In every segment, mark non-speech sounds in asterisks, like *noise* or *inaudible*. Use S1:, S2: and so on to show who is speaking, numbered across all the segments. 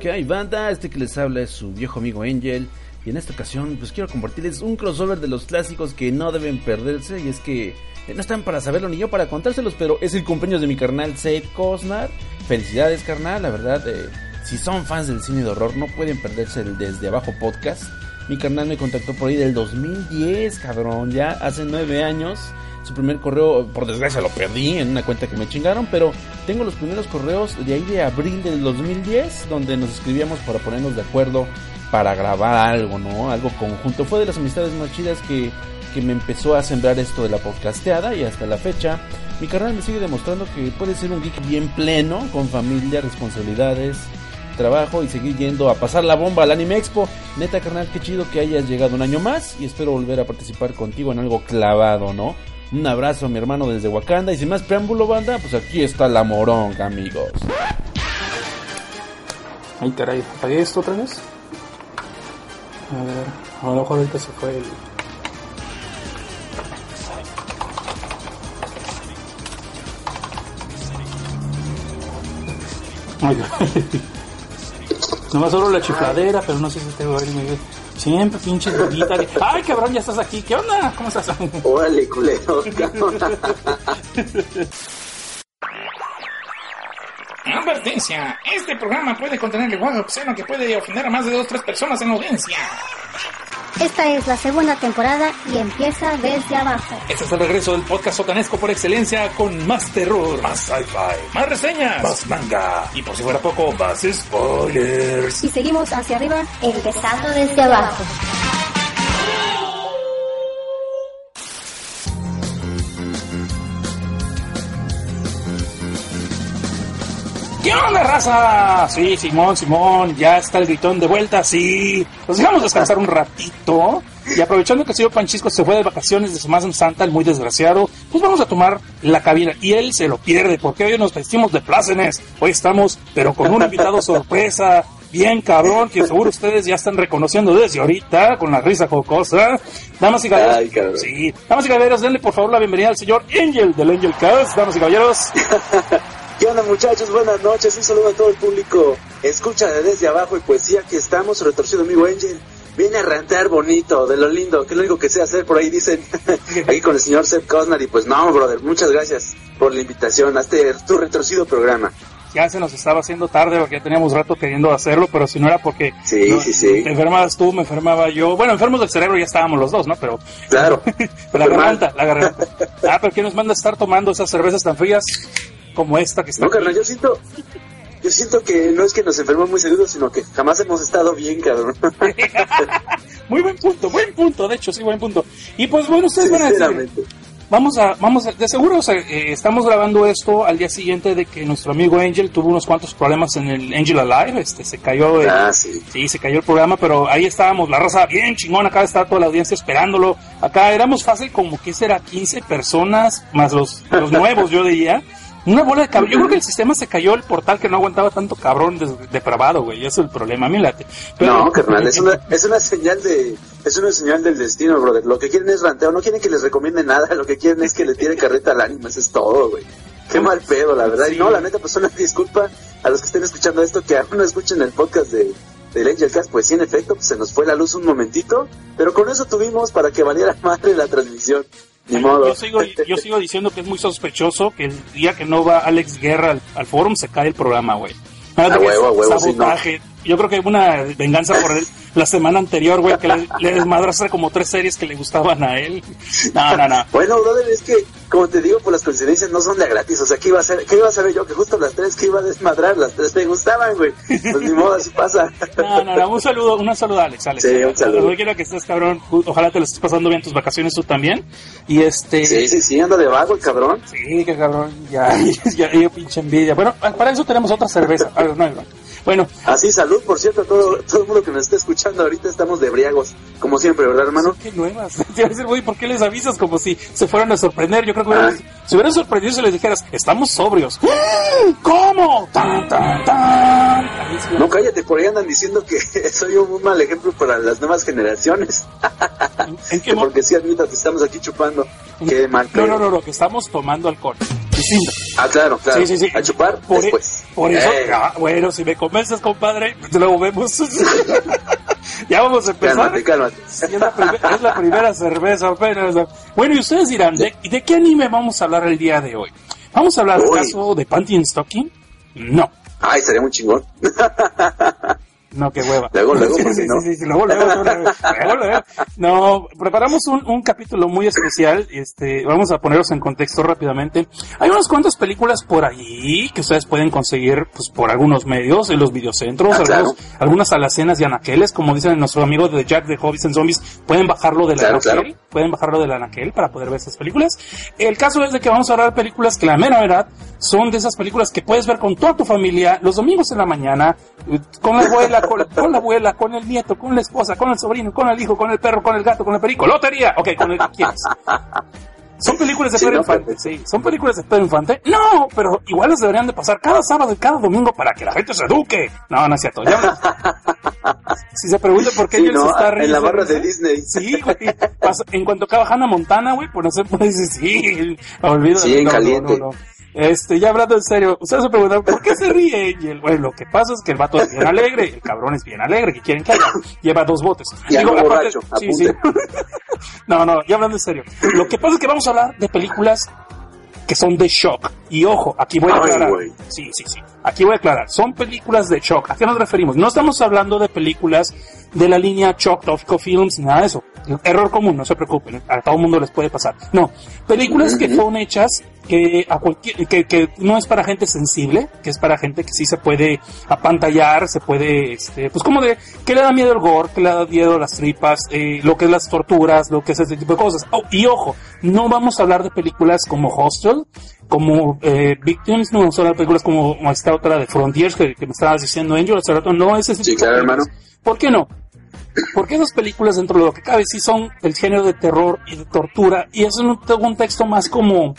S1: ¿Qué hay, banda? Este que les habla es su viejo amigo Angel. Y en esta ocasión, pues quiero compartirles un crossover de los clásicos que no deben perderse. Y es que eh, no están para saberlo ni yo para contárselos, pero es el cumpleaños de mi carnal Seth Cosnar. Felicidades, carnal. La verdad, eh, si son fans del cine de horror, no pueden perderse el Desde Abajo podcast. Mi carnal me contactó por ahí del 2010, cabrón. Ya hace nueve años. Su primer correo, por desgracia, lo perdí en una cuenta que me chingaron, pero tengo los primeros correos de ahí de abril del 2010, donde nos escribíamos para ponernos de acuerdo para grabar algo, ¿no? Algo conjunto. Fue de las amistades más chidas que, que me empezó a sembrar esto de la podcasteada y hasta la fecha. Mi carnal me sigue demostrando que puede ser un geek bien pleno, con familia, responsabilidades, trabajo y seguir yendo a pasar la bomba al Anime Expo. Neta, carnal, qué chido que hayas llegado un año más y espero volver a participar contigo en algo clavado, ¿no? Un abrazo a mi hermano desde Wakanda. Y sin más preámbulo, banda, pues aquí está la moronga, amigos.
S2: Ay, caray, ¿apagué esto otra vez? A ver, a lo mejor ahorita se fue el... Ay, *laughs* Nomás solo la chifladera, pero no sé si te va a ir. Siempre pinche droguita. Ay, cabrón, ya estás aquí. ¿Qué onda? ¿Cómo estás?
S3: Órale, culero. *laughs* *laughs*
S4: Advertencia. Este programa puede contener lenguaje obsceno que puede ofender a más de dos o tres personas en la audiencia.
S5: Esta es la segunda temporada y empieza desde abajo.
S4: Este es el regreso del podcast sotanesco por excelencia con más terror,
S6: Más sci-fi.
S4: más reseñas
S6: Más manga.
S4: y por si fuera poco,
S6: Más spoilers.
S5: Y seguimos hacia arriba, empezando desde abajo.
S4: Onda, raza? Sí, Simón, Simón, ya está el gritón de vuelta, sí. Nos dejamos descansar un ratito. Y aprovechando que el señor Panchisco se fue de vacaciones de Semana Santa, el muy desgraciado, pues vamos a tomar la cabina. Y él se lo pierde, porque hoy nos vestimos de plácenes. Hoy estamos, pero con un invitado sorpresa, bien cabrón, que seguro ustedes ya están reconociendo desde ahorita, con la risa jocosa. Damas y caballeros,
S3: Ay, cabrón.
S4: sí, damas y caballeros, denle por favor la bienvenida al señor Angel del Angel Cast. Damas y caballeros, *laughs*
S3: ¿Qué onda muchachos? Buenas noches, un saludo a todo el público. Escucha de desde abajo y pues sí, aquí estamos, retorcido amigo Angel. Viene a rantear bonito, de lo lindo, que es lo único que sé hacer por ahí, dicen. *laughs* Aquí con el señor Seth Cosnar y pues no, brother, muchas gracias por la invitación a este tu retorcido programa.
S4: ya se nos estaba haciendo tarde porque ya teníamos rato queriendo hacerlo, pero si no era porque
S3: Sí,
S4: no,
S3: sí, sí.
S4: te enfermabas tú, me enfermaba yo. Bueno, enfermos del cerebro ya estábamos los dos, ¿no? Pero
S3: Claro. *laughs*
S4: la garganta, la garganta. Ah, pero ¿quién nos manda a estar tomando esas cervezas tan frías como esta que está
S3: No, carnal, yo siento... Yo siento que no es que nos enfermamos muy seguido, sino que jamás hemos estado bien, cabrón. *laughs*
S4: Muy buen punto, buen punto, de hecho, sí, buen punto. Y pues bueno, ustedes van a decir, vamos a, vamos a, de seguro, o sea, eh, estamos grabando esto al día siguiente de que nuestro amigo Angel tuvo unos cuantos problemas en el Angel Alive, este, se cayó el,
S3: Ah, sí.
S4: Sí, se cayó el programa, pero ahí estábamos, la raza bien chingona, acá estaba toda la audiencia esperándolo. Acá éramos fácil como que será 15 personas, más los, los nuevos, yo diría. *laughs* Una bola de cabrón. Yo creo que el *clears throat* sistema se cayó, el portal que no aguantaba tanto cabrón depravado, güey. Ese es el problema, a mí late. Pero-
S3: No, carnal, es una, es una señal de, es una señal del destino, brother. Lo que quieren es ranteo, no quieren que les recomiende nada, *laughs* lo que quieren es que le tire carreta al ánimo, eso es todo, güey. Qué mal pedo, la verdad.
S4: Sí.
S3: Y no, la neta, pues una disculpa a los que estén escuchando esto, que aún no escuchen el podcast de, del Angel Cast, pues sí, en efecto, pues se nos fue la luz un momentito, pero con eso tuvimos para que valiera *laughs* madre la transmisión.
S4: Yo sigo, yo sigo diciendo que es muy sospechoso que el día que no va Alex Guerra al, al forum se cae el programa, güey.
S3: Huevo, sí,
S4: sabotaje. Yo creo que una venganza por él la semana anterior, güey, que le, le desmadraste como tres series que le gustaban a él. No, no, no.
S3: Bueno, brother, es que, como te digo, pues las coincidencias no son de gratis. O sea, ¿qué iba a hacer? ¿Qué iba a saber yo? Que justo las tres que iba a desmadrar, las tres te gustaban, güey. Pues ni modo, así pasa.
S4: No, no, no, un saludo, un saludo a Alex, Alex.
S3: Sí, un saludo.
S4: Quiera que estés, cabrón, ojalá te lo estés pasando bien tus vacaciones tú también. Y este...
S3: Sí, sí, sí, anda de vago el cabrón.
S4: Sí, qué cabrón, ya, *laughs* ya, ya, pinche envidia. Bueno, para eso tenemos otra cerveza. A ver, no bronca. Bueno,
S3: Así, salud, por cierto, a todo, todo el mundo que nos está escuchando ahorita estamos de briagos, como siempre, ¿verdad, hermano?
S4: qué nuevas. *laughs* Te iba a decir, güey, ¿por qué les avisas como si se fueran a sorprender? Yo creo que hubieran- se hubieran sorprendido si les dijeras, estamos sobrios. ¿Cómo? Tan, tan, tan.
S3: No, cállate, por ahí andan diciendo que *laughs* soy un mal ejemplo para las nuevas generaciones.
S4: ¿En qué *laughs*
S3: Porque sí admito que estamos aquí chupando. Qué mal.
S4: No, no, no, no, que estamos tomando alcohol. Distinto.
S3: Ah, claro, claro.
S4: Sí, sí, sí.
S3: A chupar
S4: Por, e-
S3: después.
S4: por eso,
S3: Eh,
S4: ah, bueno, si me convences, compadre, luego vemos. *laughs* ya vamos a empezar.
S3: cálmate, cálmate.
S4: Es, la primer- es la primera cerveza apenas. Bueno, y ustedes dirán, ¿de, de qué anime vamos a hablar el día de hoy? ¿Vamos a hablar
S3: Uy.
S4: acaso de Panty and Stocking? No.
S3: Ay, sería muy chingón. *laughs*
S4: No, qué hueva.
S3: Luego, luego,
S4: Sí,
S3: ¿por qué
S4: sí,
S3: no?
S4: sí, sí, luego, luego, luego, *laughs* luego, luego, luego. No, preparamos un, un capítulo muy especial. Este, vamos a poneros en contexto rápidamente. Hay unas cuantas películas por ahí que ustedes pueden conseguir, pues, por algunos medios, en los videocentros,
S3: Ah, claro.
S4: algunos, algunas alacenas y anaqueles, como dicen nuestro amigo de Jack de Hobbies and Zombies, pueden bajarlo
S3: Claro,
S4: anaquel,
S3: claro.
S4: pueden bajarlo del anaquel para poder ver estas películas. El caso es de que vamos a hablar de películas que la mera verdad son de esas películas que puedes ver con toda tu familia los domingos en la mañana, eh, con la abuela, con, con la abuela, con el nieto, con la esposa, con el sobrino, con el hijo, con el perro, con el gato, con el perico, lotería, ok, con el que quieras. ¿Son películas de
S3: Sí,
S4: Pedro
S3: no,
S4: Infante?
S3: pero-
S4: Sí, ¿son películas de Pedro Infante? No, pero igual las deberían de pasar cada sábado y cada domingo para que la gente se eduque. No, no es cierto. Ya- *laughs* si se preguntan por qué
S3: Sí,
S4: Angel
S3: no,
S4: se está
S3: en la
S4: riendo,
S3: barra de
S4: risa,
S3: Disney.
S4: Sí, güey. En cuanto acaba Hannah Montana, güey, por no ser, pues *laughs* dice, sí, olvídalo.
S3: Sí, en
S4: no,
S3: caliente.
S4: no, no. Este, ya hablando en serio, ustedes se preguntan, ¿por qué se ríe Angel? Bueno, lo que pasa es que el vato es bien alegre, el cabrón es bien alegre, ¿qué quieren que haga? Lleva dos botes.
S3: No
S4: aparte-
S3: borracho,
S4: sí, sí. *laughs* No, no, ya hablando en serio. Lo que pasa es que vamos a hablar de películas que son de shock. Y ojo, aquí voy a aclarar. Sí, sí, sí. Aquí voy a aclarar. Son películas de shock. ¿A qué nos referimos? No estamos hablando de películas de la línea Shock, Tofco Films, nada de eso. Error común, no se preocupen. A todo mundo les puede pasar. No. Películas que son hechas que a cualquier, que, que no es para gente sensible, que es para gente que sí se puede apantallar, se puede, este, pues como de, que le da miedo el gore, que le da miedo las tripas, eh, lo que es las torturas, lo que es ese tipo de cosas. Oh, y ojo, no vamos a hablar de películas como Hostel, como eh, Victims, no vamos a hablar de películas como, como esta otra de Frontiers que, que me estabas diciendo, Angel, hace rato, no es ese
S3: Sí,
S4: tipo de
S3: claro,
S4: películas. ¿Por qué no? Porque esas películas dentro de lo que cabe sí son el género de terror y de tortura y es un, un texto más como,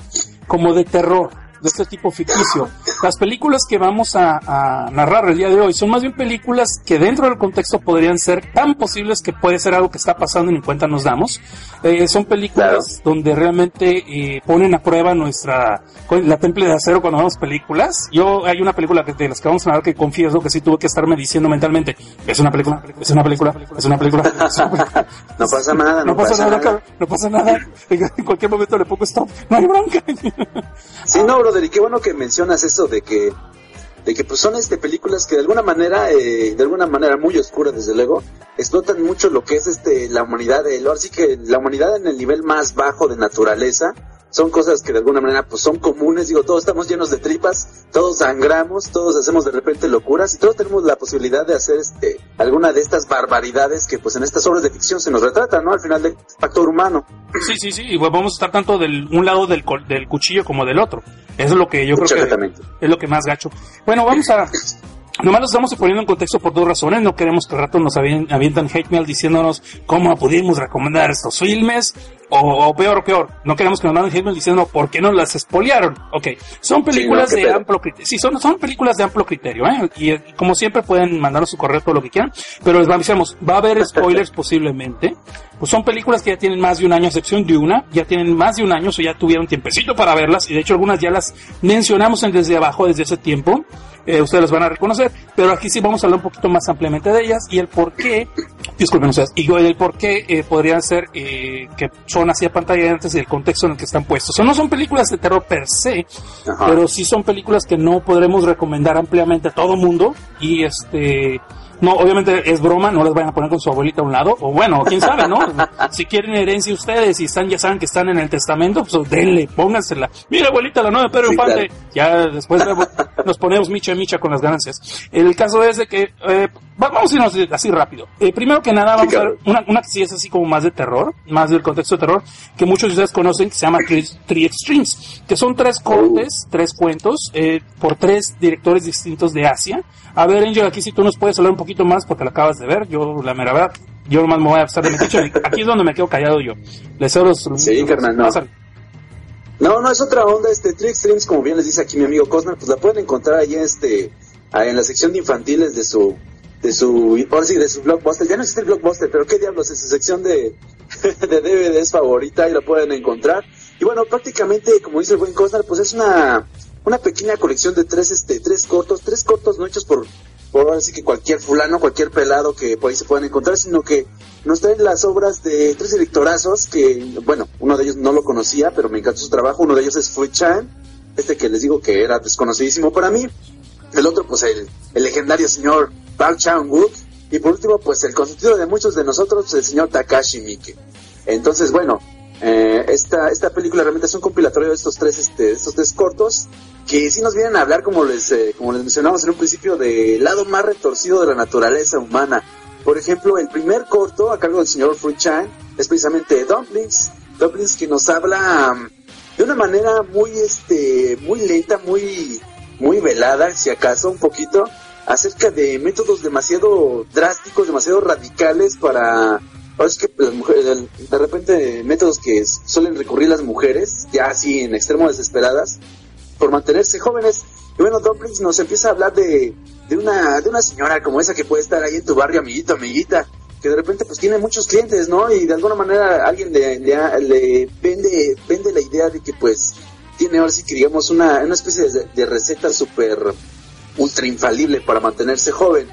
S4: como de terror, de este tipo ficticio. Las películas que vamos a, a narrar el día de hoy son más bien películas que dentro del contexto podrían ser tan posibles que puede ser algo que está pasando y ni cuenta nos damos. Eh, son películas donde realmente eh, ponen a prueba nuestra la temple de acero cuando vemos películas. Yo hay una película de las que vamos a hablar que confieso que sí tuve que estarme diciendo mentalmente es una película, es una película, es una película, es una película. *laughs*
S3: No pasa nada, no,
S4: No pasa nada, cabrón, no pasa nada. *laughs* En cualquier momento le pongo stop, no hay bronca.
S3: Sí, no, brother, y qué bueno que mencionas eso de que de que pues son este películas que de alguna manera eh, de alguna manera muy oscura desde luego explotan mucho lo que es este la humanidad el ahora que la humanidad en el nivel más bajo de naturaleza son cosas que de alguna manera pues son comunes digo todos estamos llenos de tripas todos sangramos todos hacemos de repente locuras y todos tenemos la posibilidad de hacer este alguna de estas barbaridades que pues en estas obras de ficción se nos retratan no al final del factor humano
S4: Sí, sí, sí, y pues vamos a estar tanto del un lado del, del cuchillo como del otro. Eso es lo que yo creo que es lo que más gacho. Bueno, vamos a Nomás lo estamos poniendo en contexto por dos razones. No queremos que al rato nos avien- avientan hate mail diciéndonos cómo pudimos recomendar estos filmes. O, o peor, peor, no queremos que nos manden hate diciendo por qué nos las espoliaron. Ok, son películas
S3: Sí, no, qué
S4: de
S3: pedo.
S4: amplio criterio. Sí, son, son películas de amplio criterio, ¿eh? Y eh, como siempre pueden mandarnos su correo todo lo que quieran. Pero les avisamos, va a haber *laughs* spoilers posiblemente. Pues son películas que ya tienen más de un año, a excepción de una, ya tienen más de un año, o ya tuvieron tiempecito para verlas, y de hecho algunas ya las mencionamos en desde abajo desde ese tiempo. Eh, ustedes las van a reconocer, pero aquí sí vamos a hablar un poquito más ampliamente de ellas y el por qué, disculpen ustedes, y el por qué eh, podrían ser eh, que son así a pantalla antes y el contexto en el que están puestos. O sea, no son películas de terror per se,
S3: Ajá.
S4: pero sí son películas que no podremos recomendar ampliamente a todo mundo y este no obviamente es broma no las vayan a poner con su abuelita a un lado o bueno quién sabe no *laughs* si quieren herencia ustedes y están ya saben que están en el testamento pues denle póngansela mira abuelita la nueva Pedro
S3: Sí,
S4: Infante ya después de- nos ponemos micha micha con las ganancias el caso es de que eh, Va- Vamos a irnos así rápido. Eh, primero que nada, vamos a
S3: claro.
S4: ver una, una que sí es así como más de terror, más del contexto de terror, que muchos de ustedes conocen, que se llama Three, Three Extremes, que son tres cortes, tres cuentos, eh, por tres directores distintos de Asia. A ver, Angel, aquí si tú nos puedes hablar un poquito más, porque lo acabas de ver, yo la mera verdad, yo nomás me voy a estar de metiche, aquí es donde me quedo callado yo. Les cedo los...
S3: Sí, carnal, no. No, no, es otra onda, este, Trick Streams, como bien les dice aquí mi amigo Cosner, pues la pueden encontrar ahí este, ahí en la sección de infantiles de su, de su, ahora sí, de su blockbuster, ya no existe el blockbuster, pero qué diablos, es su sección de, *laughs* de DVDs favorita, ahí la pueden encontrar. Y bueno, prácticamente, como dice el buen Cosner, pues es una, una pequeña colección de tres, este, tres cortos, tres cortos no hechos por, por ahora sí que cualquier fulano, cualquier pelado que por ahí se puedan encontrar, sino que nos traen las obras de tres directorazos que, bueno, uno de ellos no lo conocía, pero me encantó su trabajo, uno de ellos es Fui Chan, este que les digo que era desconocidísimo para mí, el otro pues el, el legendario señor Park Chan-wook, y por último pues el consentido de muchos de nosotros, el señor Takashi Miike. Entonces, bueno, eh, esta, esta película realmente es un compilatorio de estos tres, este, estos tres cortos, que sí nos vienen a hablar, como les, eh, como les mencionamos en un principio, del lado más retorcido de la naturaleza humana. Por ejemplo, el primer corto, a cargo del señor Fru Chan, es precisamente Dumplings. Dumplings que nos habla um, de una manera muy, este, muy lenta, muy, muy velada, si acaso, un poquito, acerca de métodos demasiado drásticos, demasiado radicales para, es que las mujeres, de repente métodos que suelen recurrir las mujeres, ya así en extremo desesperadas, por mantenerse jóvenes. Y bueno, Dumplings nos empieza a hablar de, de una, de una señora como esa que puede estar ahí en tu barrio, amiguito, amiguita, que de repente pues tiene muchos clientes, ¿no? Y de alguna manera alguien le, le, le vende, vende la idea de que pues tiene ahora sí que digamos una, una especie de, de receta súper ultra infalible para mantenerse joven.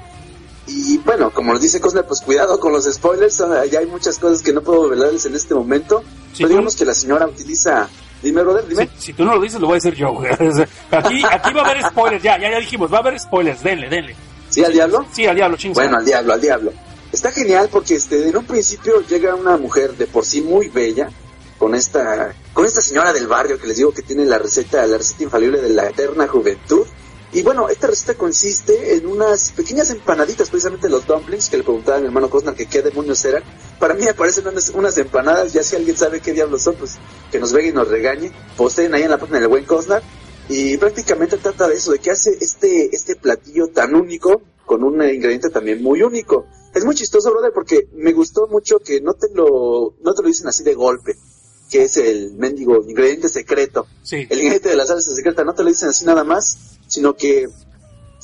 S3: Y bueno, como nos dice Cosner, pues cuidado con los spoilers, ya hay muchas cosas que no puedo revelarles en este momento.
S4: Sí,
S3: pero digamos que la señora utiliza... Dime, brother, dime.
S4: Si, si tú no lo dices, lo voy a decir yo, güey. *laughs* Aquí, aquí va a haber spoilers, ya, ya, ya dijimos, va a haber spoilers, denle, denle.
S3: ¿Sí al diablo?
S4: Sí, al diablo, chingos.
S3: Bueno, al diablo, al diablo. Está genial porque este, en un principio llega una mujer de por sí muy bella, con esta, con esta señora del barrio que les digo que tiene la receta, la receta infalible de la eterna juventud. Y bueno, esta receta consiste en unas pequeñas empanaditas, precisamente los dumplings, que le preguntaba a mi hermano Cosnar que qué demonios eran. Para mí me parecen unas, empanadas, ya si alguien sabe qué diablos son, pues que nos venga y nos regañe. Poseen ahí en la página del buen Cosnar. Y prácticamente trata de eso, de que hace este, este platillo tan único, con un ingrediente también muy único. Es muy chistoso, brother, porque me gustó mucho que no te lo, no te lo dicen así de golpe, que es el mendigo ingrediente secreto.
S4: Sí.
S3: El ingrediente de la salsa secreta no te lo dicen así nada más, sino que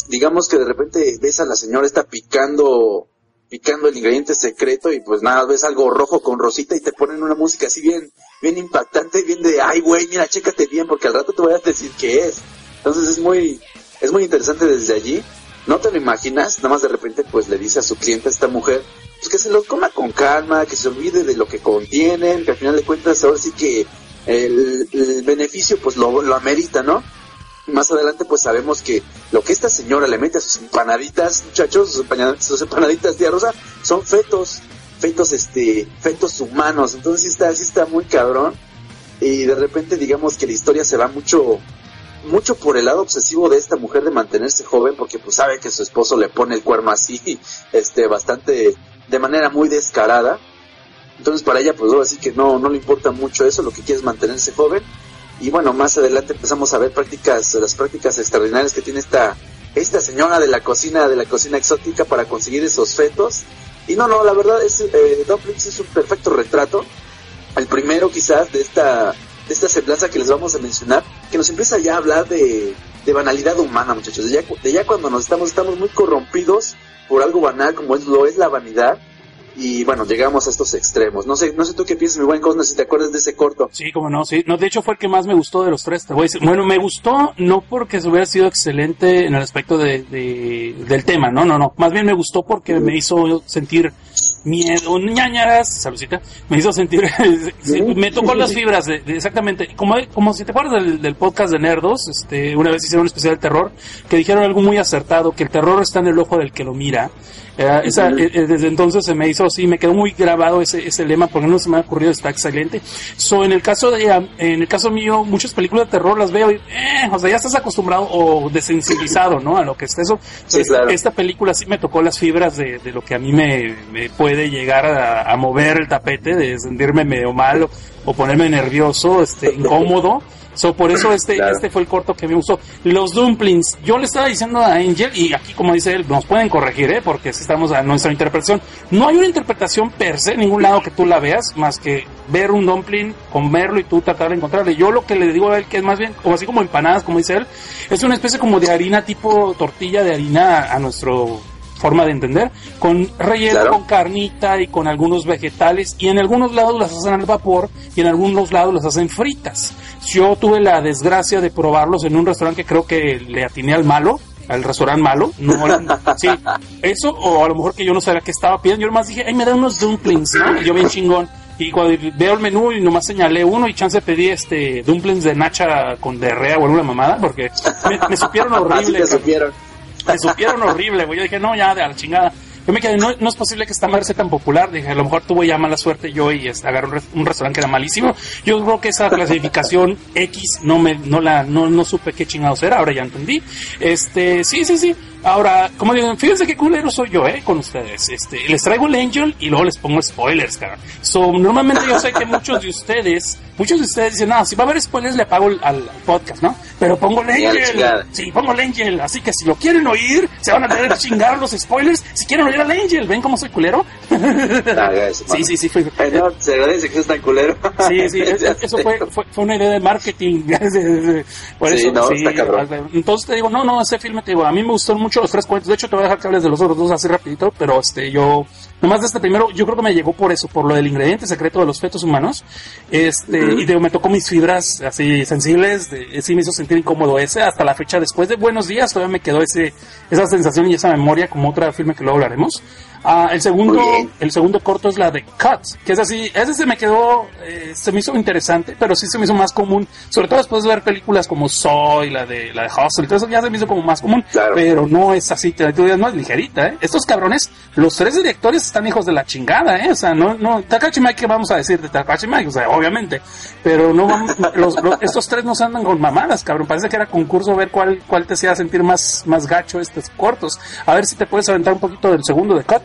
S3: digamos que de repente ves a la señora está picando picando el ingrediente secreto y pues nada, ves algo rojo con rosita y te ponen una música así bien bien impactante, bien de, ay güey, mira, chécate bien porque al rato te voy a decir qué es. Entonces es muy es muy interesante desde allí. No te lo imaginas, nada más de repente pues le dice a su cliente, a esta mujer, pues que se los coma con calma, que se olvide de lo que contienen, que al final de cuentas ahora sí que el, el beneficio pues lo, lo amerita, ¿no? Más adelante pues sabemos que lo que esta señora le mete a sus empanaditas, muchachos, sus empanaditas, sus empanaditas tía Rosa, son fetos, fetos este, fetos humanos, entonces sí está, sí está muy cabrón, y de repente digamos que la historia se va mucho, mucho por el lado obsesivo de esta mujer de mantenerse joven, porque pues sabe que su esposo le pone el cuerno así, *laughs* este, bastante, de manera muy descarada, entonces para ella pues así que no, no le importa mucho eso, lo que quiere es mantenerse joven, y bueno, más adelante empezamos a ver prácticas, las prácticas extraordinarias que tiene esta, esta señora de la cocina, de la cocina exótica para conseguir esos fetos. Y no, no, la verdad es, eh, Dumplings es un perfecto retrato. El primero quizás de esta, de esta semblanza que les vamos a mencionar, que nos empieza ya a hablar de, de banalidad humana, muchachos. De ya, de ya cuando nos estamos, estamos muy corrompidos por algo banal como es, lo es la vanidad. Y bueno, llegamos a estos extremos. No sé, no sé tú qué piensas, mi buen Cosner, si te acuerdas de ese corto.
S4: Sí, como no, sí. No, de hecho fue el que más me gustó de los tres, te voy a decir. Bueno, me gustó no porque se hubiera sido excelente en el aspecto de, de- del tema, no, no, no. Más bien me gustó porque me hizo sentir miedo, ñañaras, saludcita, me hizo sentir, *laughs* me tocó las fibras de, de exactamente, como, como si te acuerdas del, del podcast de Nerdos, este, una vez hicieron un especial de terror, que dijeron algo muy acertado, que el terror está en el ojo del que lo mira. Eh, esa, eh, eh, desde entonces se me hizo así, me quedó muy grabado ese, ese lema, porque no se me ha ocurrido, está excelente. So, en el caso de, um, en el caso mío, muchas películas de terror las veo y, eh, o sea, ya estás acostumbrado o desensibilizado, ¿no? A lo que es eso.
S3: Sí,
S4: Entonces,
S3: claro.
S4: Esta película sí me tocó las fibras de, de lo que a mí me, me puede llegar a, a mover el tapete, de sentirme medio mal o, o ponerme nervioso, este, incómodo. So, por eso este,
S3: Claro.
S4: este fue el corto que me gustó. Los dumplings, yo le estaba diciendo a Angel, y aquí como dice él, nos pueden corregir, ¿eh? porque si estamos a nuestra interpretación. No hay una interpretación per se en ningún lado que tú la veas, más que ver un dumpling, comerlo y tú tratar de encontrarle. Yo lo que le digo a él, que es más bien, como así como empanadas, como dice él, es una especie como de harina tipo tortilla de harina a nuestro forma de entender, con relleno
S3: Claro.
S4: con carnita y con algunos vegetales y en algunos lados las hacen al vapor y en algunos lados las hacen fritas. Yo tuve la desgracia de probarlos en un restaurante que creo que le atiné al malo, al restaurante malo, no, *laughs* sí, eso o a lo mejor que yo no sabía qué estaba pidiendo, yo nomás dije, ay me da unos dumplings, ¿no? Y yo bien chingón. Y cuando veo el menú y nomás señalé uno y chance pedí este dumplings de nacha con diarrea o alguna mamada porque me, me supieron *laughs*
S3: Así
S4: horrible.
S3: supieron.
S4: Me supieron horrible, güey. Yo dije, no, ya, de la chingada. Yo me quedé, no, no es posible que esta madre sea tan popular. Dije, a lo mejor tuve ya mala suerte yo y este, agarré un, un restaurante que era malísimo. Yo creo que esa clasificación X no me, no la, no, no supe qué chingados era. Ahora ya entendí. Este, sí, sí, sí. Ahora, como digo, fíjense qué culero soy yo, eh, con ustedes. Este, les traigo el Angel y luego les pongo spoilers, cara. So, normalmente yo sé que muchos de ustedes, muchos de ustedes dicen, no, si va a haber spoilers le pago al, al podcast, ¿no? Pero pongo el
S3: Sí,
S4: Angel. Sí, pongo el Angel. Así que si lo quieren oír, se van a tener que chingar los spoilers. Si quieren oír al Angel, ¿ven cómo soy culero?
S3: Ah, *laughs*
S4: Sí, sí, sí, fue.
S3: No, se agradece que seas tan culero.
S4: Sí, sí, *laughs* es- es- eso fue, fue, fue una idea de marketing. Por *laughs*
S3: Sí,
S4: eso,
S3: no,
S4: sí,
S3: está cabrón.
S4: Entonces te digo, no, no, ese filme te digo, a mí me gustaron mucho los tres cuentos. De hecho, te voy a dejar que hables de los otros dos así rapidito, pero este, yo, nomás de este primero, yo creo que me llegó por eso, por lo del ingrediente secreto de los fetos humanos. Este, y digo, me tocó mis fibras así sensibles, de, sí me hizo sentir incómodo ese. Hasta la fecha, después de Buenos Días, todavía me quedó ese, esa sensación y esa memoria como otro filme que luego hablaremos. Ah, el segundo, el segundo corto es la de Cut, que es así, ese se me quedó, eh, se me hizo interesante, pero sí se me hizo más común, sobre todo después de ver películas como Soy, la de, la de Hustle, todo eso ya se me hizo como más común,
S3: Claro.
S4: pero no es así, te digas, no es ligerita, eh. Estos cabrones, los tres directores están hijos de la chingada, eh, o sea, no, no, Takashi Mike, ¿qué vamos a decir de Takashi Mike? O sea, obviamente, pero no vamos, *laughs* los, los- estos tres no se andan con mamadas, cabrón, parece que era concurso ver cuál, cuál te hacía sentir más, más gacho estos cortos, a ver si te puedes aventar un poquito del segundo de Cut.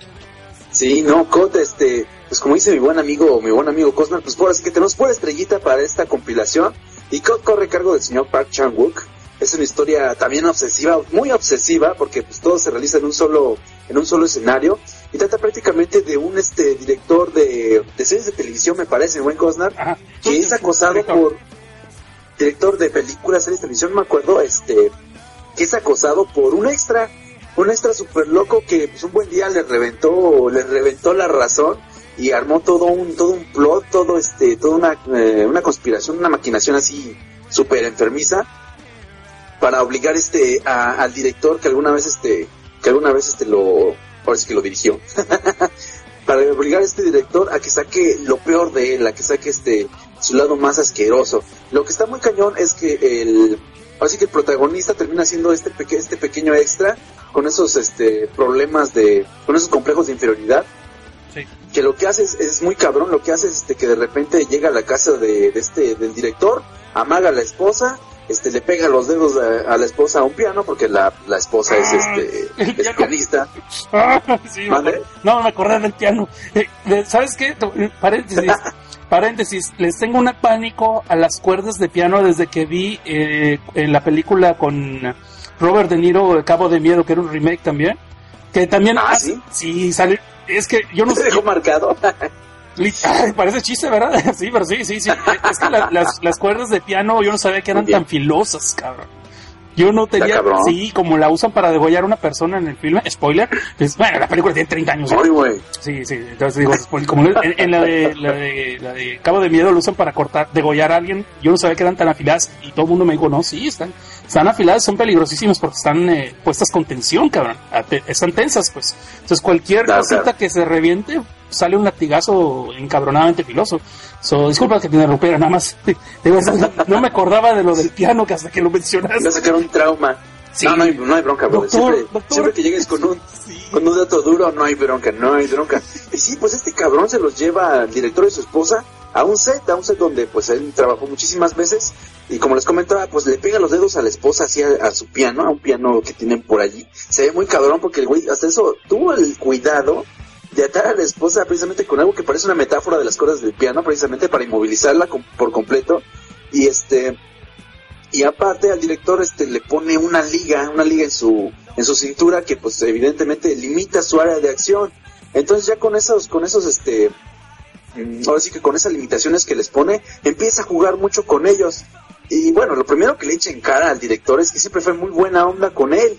S3: Sí, no, Cot, este, pues como dice mi buen amigo, mi buen amigo Cosnar, pues por así que tenemos por estrellita para esta compilación. Y Cot corre cargo del señor Park Chan-wook. Es una historia también obsesiva, muy obsesiva, porque pues todo se realiza en un solo, en un solo escenario. Y trata prácticamente de un este director de, de series de televisión, me parece, buen Cosnar,
S4: Ajá.
S3: que es acosado
S4: Director.
S3: por director de películas, series de televisión, no me acuerdo, este, que es acosado por un extra, un extra super loco que pues un buen día le reventó, le reventó la razón y armó todo un, todo un plot, todo este, toda una, eh, una conspiración, una maquinación así super enfermiza para obligar este al director que alguna vez este, que alguna vez este lo, que lo dirigió. *laughs* para obligar a este director a que saque lo peor de él, a que saque este su lado más asqueroso. Lo que está muy cañón es que el así que el protagonista termina siendo este peque- este pequeño extra con esos este problemas de con esos complejos de inferioridad
S4: Sí.
S3: que lo que hace es, es muy cabrón, lo que hace es este que de repente llega a la casa de, de este del director, amaga a la esposa, este le pega los dedos a, a la esposa a un piano porque la, la esposa es este *laughs*
S4: el
S3: es pianista.
S4: Ah, sí, acordé. no, me acordé del piano. Eh, ¿Sabes qué? Paréntesis. *laughs* Paréntesis, les tengo un pánico a las cuerdas de piano desde que vi eh, en la película con Robert De Niro, Cabo de Miedo, que era un remake también. Que también
S3: Ah,
S4: hace-
S3: ¿sí?
S4: sí, sale. Es que yo no
S3: ¿Se
S4: sé.
S3: dejó marcado? *laughs*
S4: Ay, parece chiste, ¿verdad? *laughs* Sí, pero sí, sí, sí. Es que la- las, las cuerdas de piano yo no sabía que eran
S3: bien.
S4: tan filosas, cabrón. Yo no tenía, sí, como la usan para degollar a una persona en el filme, spoiler, pues, bueno, la película tiene 30 años.
S3: güey.
S4: Sí, sí, entonces digo, spoiler, como en, en la, de, la, de, la de Cabo de Miedo lo usan para cortar, degollar a alguien, yo no sabía que eran tan afiladas y todo el mundo me dijo, no, sí, están, están afiladas, son peligrosísimas porque están eh, puestas con tensión, cabrón, están tensas, pues. Entonces cualquier cosita que se reviente, sale un latigazo encabronadamente filoso. So, disculpa que te interrumpiera, nada más. *laughs* No me acordaba de lo del piano que hasta que lo mencionaste.
S3: a sacar un trauma.
S4: Sí.
S3: No, no hay, no hay bronca, bro.
S4: Doctor,
S3: siempre,
S4: doctor.
S3: siempre que llegues con un, con un dato duro, no hay bronca, no hay bronca. Y sí, pues este cabrón se los lleva al director y su esposa a un set, a un set donde pues él trabajó muchísimas veces y como les comentaba, pues le pega los dedos a la esposa así a, a su piano, a un piano que tienen por allí. Se ve muy cabrón porque el güey hasta eso tuvo el cuidado de atar a la esposa precisamente con algo que parece una metáfora de las cuerdas del piano, precisamente para inmovilizarla por completo. Y este, y aparte al director este le pone una liga, una liga en su en su cintura que pues evidentemente limita su área de acción. Entonces ya con esos con esos este mm, ahora sí que con esas limitaciones que les pone, empieza a jugar mucho con ellos. Y bueno, lo primero que le echa en cara al director es que siempre fue muy buena onda con él.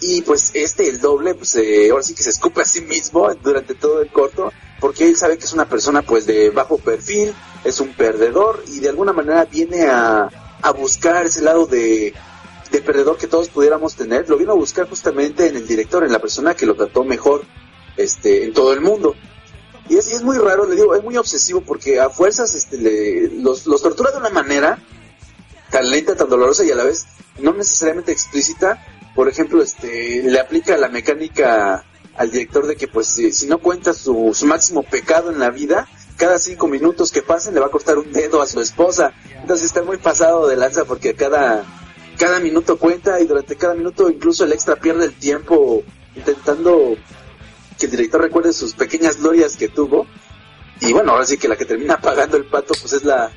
S3: Y pues este, el doble, pues eh, ahora sí que se escupe a sí mismo durante todo el corto, porque él sabe que es una persona pues de bajo perfil, es un perdedor y de alguna manera viene a, a buscar ese lado de, de perdedor que todos pudiéramos tener. Lo vino a buscar justamente en el director, en la persona que lo trató mejor este, en todo el mundo. Y es, y es muy raro, le digo, es muy obsesivo porque a fuerzas este, le- los, los tortura de una manera tan lenta, tan dolorosa y a la vez no necesariamente explícita. Por ejemplo, este, le aplica la mecánica al director de que pues si, no cuenta su, su máximo pecado en la vida, cada cinco minutos que pasen le va a cortar un dedo a su esposa. Entonces está muy pasado de lanza porque cada, cada minuto cuenta y durante cada minuto incluso el extra pierde el tiempo intentando que el director recuerde sus pequeñas glorias que tuvo. Y bueno, ahora sí que la que termina *laughs* pagando el pato pues es la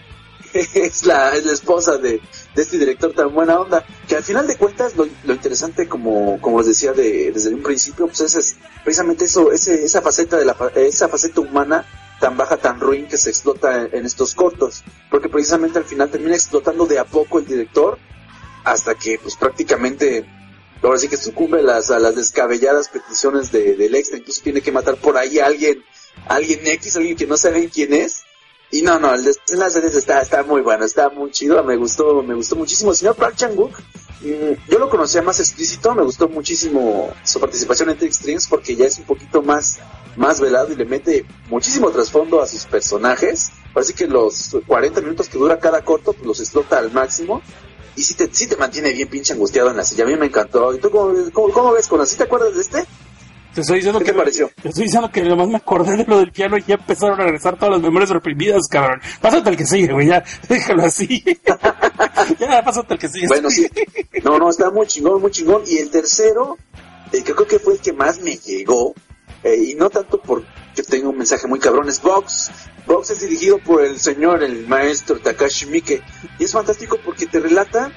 S3: *laughs* es la, es la esposa de, de este director tan buena onda. Que al final de cuentas lo, lo interesante como, como les decía de, desde un principio pues es, es precisamente eso, ese, esa faceta de la esa faceta humana tan baja, tan ruin que se explota en, estos cortos. Porque precisamente al final termina explotando de a poco el director hasta que pues prácticamente ahora sí que sucumbe las, a las descabelladas peticiones de, del extra, incluso tiene que matar por ahí a alguien, alguien X, alguien que no saben quién es. Y no, no, el desenlace de está, está muy bueno, está muy chido, me gustó, me gustó muchísimo. El señor Park Chan-wook, mm, yo lo conocía más explícito, me gustó muchísimo su participación en Trick Strings porque ya es un poquito más, más velado y le mete muchísimo trasfondo a sus personajes. Así que los 40 minutos que dura cada corto, pues los explota al máximo. Y sí te, sí te mantiene bien pinche angustiado en la silla. A mí me encantó. ¿Y tú cómo, cómo, cómo ves, con ¿Sí te acuerdas de este?
S4: Te estoy diciendo
S3: ¿Qué
S4: que
S3: te pareció?
S4: Te estoy diciendo que nomás me acordé de lo del piano y ya empezaron a regresar todas las memorias reprimidas, cabrón. Pásate el que sigue, güey, ya, *laughs* déjalo así. *laughs* ya, pásate el que sigue.
S3: Bueno, sí. No, no, está muy chingón, muy chingón. Y el tercero, eh, que creo que fue el que más me llegó, eh, y no tanto porque tenga un mensaje muy cabrón, es Vox. Vox es dirigido por el señor, el maestro Takashi Miike. Y es fantástico porque te relata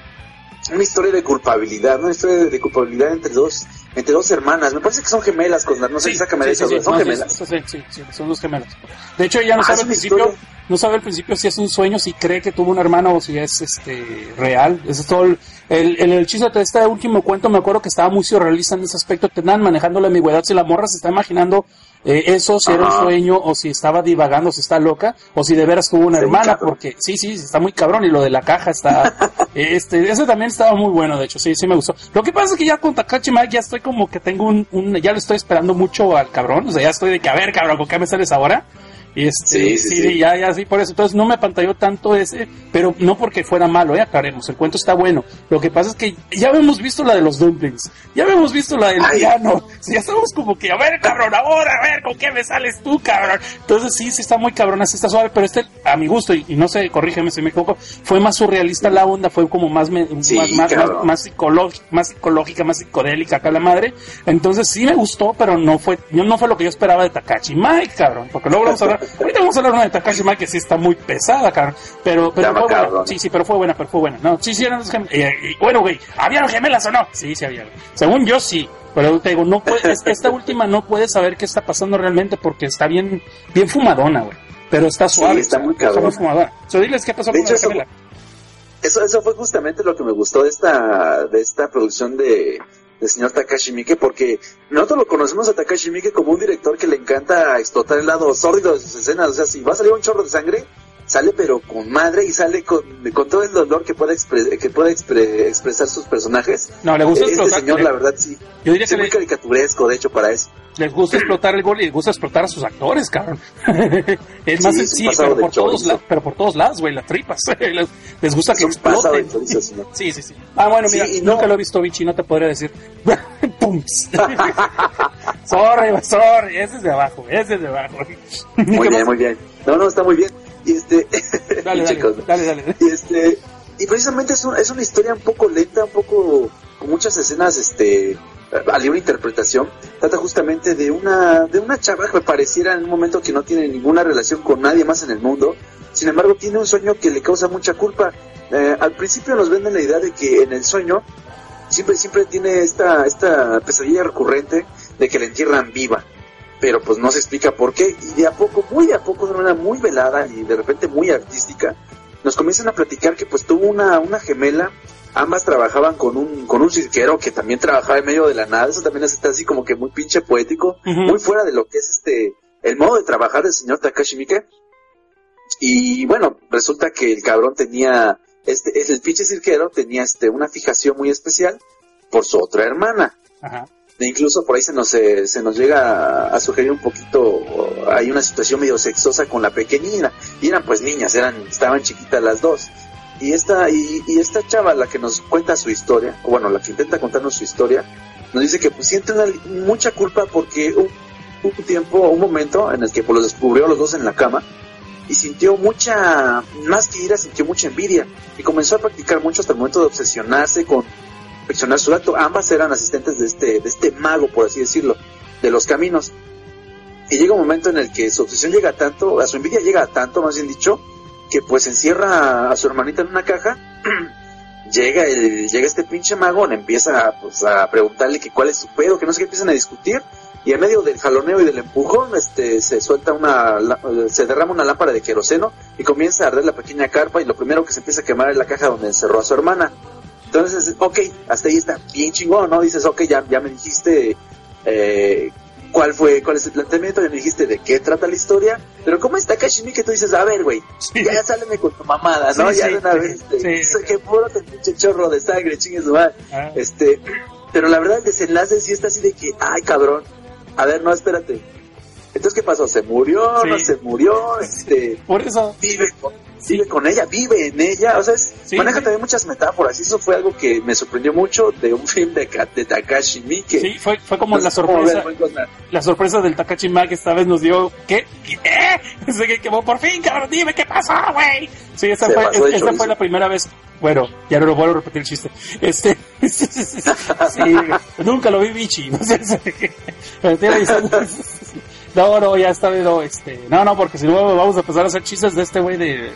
S3: una historia de culpabilidad, una historia de, de culpabilidad entre dos, entre dos hermanas. Me parece que son gemelas, con no sé,
S4: Sí, sí,
S3: de
S4: sí, sí,
S3: son
S4: no, sí,
S3: gemelas.
S4: sí, sí, sí, sí, son dos gemelas. De hecho, ella no
S3: Ah,
S4: sabe al principio,
S3: historia.
S4: no sabe al principio si es un sueño, si cree que tuvo un hermano o si es este real. Ese es todo el, el, el hechizo de este último cuento, me acuerdo que estaba muy surrealista en ese aspecto, te andan manejando la ambigüedad, si la morra se está imaginando eh, eso, si era un sueño, o si estaba divagando, si está loca, o si de veras tuvo una
S3: Sí,
S4: hermana,
S3: cabrón.
S4: porque sí, sí, está muy cabrón, y lo de la caja está, *laughs* este, ese también estaba muy bueno, de hecho, sí, sí me gustó. Lo que pasa es que ya con Takashi Mike ya estoy como que tengo un, un, ya lo estoy esperando mucho al cabrón, o sea, ya estoy de que, a ver, cabrón, ¿con qué me sales ahora? Y este,
S3: Sí, sí,
S4: sí,
S3: sí.
S4: ya, ya, sí, por eso. Entonces no me pantalló tanto ese, pero no porque fuera malo, eh, aclaremos. El cuento está bueno. Lo que pasa es que ya habíamos visto la de los dumplings. Ya habíamos visto la del piano. Ya estamos como que, a ver, cabrón, ahora, a ver, ¿con qué me sales tú, cabrón? Entonces sí, sí está muy cabrón, así está suave, pero este, a mi gusto, y, y no sé, corrígeme si me equivoco, fue más surrealista la onda, fue como más, me-
S3: Sí,
S4: más, más,
S3: cabrón.
S4: más, más psicológica, más psicológica, más psicodélica acá la madre. Entonces sí me gustó, pero no fue, no, no fue lo que yo esperaba de Takashi Mike, cabrón. Porque luego vamos a hablar, ahorita vamos a hablar una de Takashi Mike que sí está muy pesada, cabrón. Pero, pero
S3: Está
S4: fue buena.
S3: cabrón.
S4: Sí, sí, pero fue buena, pero fue buena. No, sí, sí eran dos gem- eh, bueno, güey, ¿habían gemelas o no? Sí, sí había. Según yo sí. Pero te digo, no puede, es- esta *laughs* última no puede saber qué está pasando realmente porque está bien, bien fumadona, güey. Pero está
S3: Sí,
S4: suave.
S3: está muy
S4: Está
S3: cabrón.
S4: muy fumadona. So, diles qué pasó
S3: De
S4: con
S3: hecho,
S4: la gemela.
S3: Eso, eso fue justamente lo que me gustó de esta, de esta producción de, del señor Takashi Miike, porque nosotros lo conocemos a Takashi Miike como un director que le encanta explotar el lado sórdido de sus escenas. O sea, si va a salir un chorro de sangre, sale pero con madre y sale con, con todo el dolor que puede, expre- que expre- expresar sus personajes.
S4: No, le gusta
S3: este
S4: explotar.
S3: señor,
S4: le-
S3: la verdad, sí.
S4: Yo diría
S3: Sí,
S4: que
S3: muy
S4: le-
S3: caricaturesco, de hecho, para eso.
S4: les gusta explotar el gol y les gusta explotar a sus actores, cabrón. *laughs* es
S3: Sí,
S4: más
S3: es
S4: sencillo, pero por, todos
S3: chorizo.
S4: la- pero por todos lados, güey, las tripas. *laughs* les, gusta que
S3: Es
S4: exploten.
S3: chorizo. *laughs*
S4: Sí, sí, sí. Ah, bueno, mira,
S3: y no-
S4: nunca lo he visto, Vichy, no te podría decir. Pums. sorry, sorry, ese es de abajo, ese es de abajo.
S3: Muy
S4: ¿Qué
S3: bien,
S4: más?
S3: muy bien. No, no, está muy bien. Y este...
S4: Dale, *laughs* dale,
S3: Chicos,
S4: dale, dale.
S3: Y este y precisamente es, un- es una historia un poco lenta, un poco con muchas escenas este a libre interpretación. Trata justamente de una de una chava que pareciera en un momento que no tiene ninguna relación con nadie más en el mundo. Sin embargo, tiene un sueño que le causa mucha culpa. Eh, al principio nos venden la idea de que en el sueño siempre siempre tiene esta esta pesadilla recurrente de que la entierran viva pero pues no se explica por qué y de a poco, muy de a poco, de una manera muy velada y de repente muy artística, nos comienzan a platicar que pues tuvo una, una gemela, ambas trabajaban con un, con un cirquero que también trabajaba en medio de la nada, eso también está así como que muy pinche poético, muy fuera de lo que es este, el modo de trabajar del señor Takashi Miike. Y bueno, resulta que el cabrón tenía, este, el pinche cirquero tenía este, una fijación muy especial por su otra hermana.
S4: Ajá.
S3: Incluso por ahí se nos, eh, se nos llega a, a sugerir un poquito, hay una situación medio sexosa con la pequeñina, y eran pues niñas, eran, estaban chiquitas las dos. Y esta, y, y esta chava, la que nos cuenta su historia, o bueno, la que intenta contarnos su historia, nos dice que pues, siente una, mucha culpa porque un, un tiempo, un momento en el que pues, los descubrió los dos en la cama, y sintió mucha, más que ira, sintió mucha envidia, y comenzó a practicar mucho hasta el momento de obsesionarse con Ambas eran asistentes de este, de este mago, por así decirlo, de los caminos. Y llega un momento en el que su obsesión llega a tanto, a su envidia llega a tanto, más bien dicho, que pues encierra a su hermanita en una caja. *clears throat* llega llega este pinche mago, le empieza pues, a preguntarle que cuál es su pedo, que no sé qué empiezan a discutir. Y en medio del jaloneo y del empujón, este, se suelta una, se derrama una lámpara de queroseno y comienza a arder la pequeña carpa y lo primero que se empieza a quemar es la caja donde encerró a su hermana. Entonces, ok, hasta ahí está bien chingón, ¿no? Dices, ok, ya, ya me dijiste eh, cuál fue, cuál es el planteamiento, ya me dijiste de qué trata la historia, pero ¿cómo está Kashimi que tú dices, a ver, güey,
S4: Sí.
S3: ya sáleme con tu mamada, ¿no?
S4: Sí,
S3: ya
S4: sí.
S3: de una vez, este, que puro te pinche chorro de sangre, chingue su madre.
S4: Ah.
S3: Este, pero la verdad el desenlace sí está así de que, ay, cabrón, a ver, no, espérate. Entonces, ¿qué pasó? ¿Se murió?
S4: Sí.
S3: ¿No se murió? Este, *laughs*
S4: Por eso,
S3: vive con, vive con ella, vive en ella, o sea, es-
S4: Sí,
S3: maneja
S4: sí.
S3: también muchas metáforas, y eso fue algo que me sorprendió mucho de un *laughs* film de, de Takashi Miike.
S4: sí, fue, fue como
S3: No
S4: la
S3: ver,
S4: sorpresa, la sorpresa del Takashi Mag esta vez nos dio, ¿qué? ¿Qué? *laughs* Se que quemó por fin, cabrón, dime qué pasó, güey. Sí, esa,
S3: Se
S4: fue, esa
S3: chorizo.
S4: fue la primera vez. Bueno, ya no lo vuelvo a repetir el chiste. Este, sí, nunca lo vi bichi. No sé, *laughs* No, no, ya está, no, este, no, no, porque si no vamos a empezar a hacer chistes de este güey de,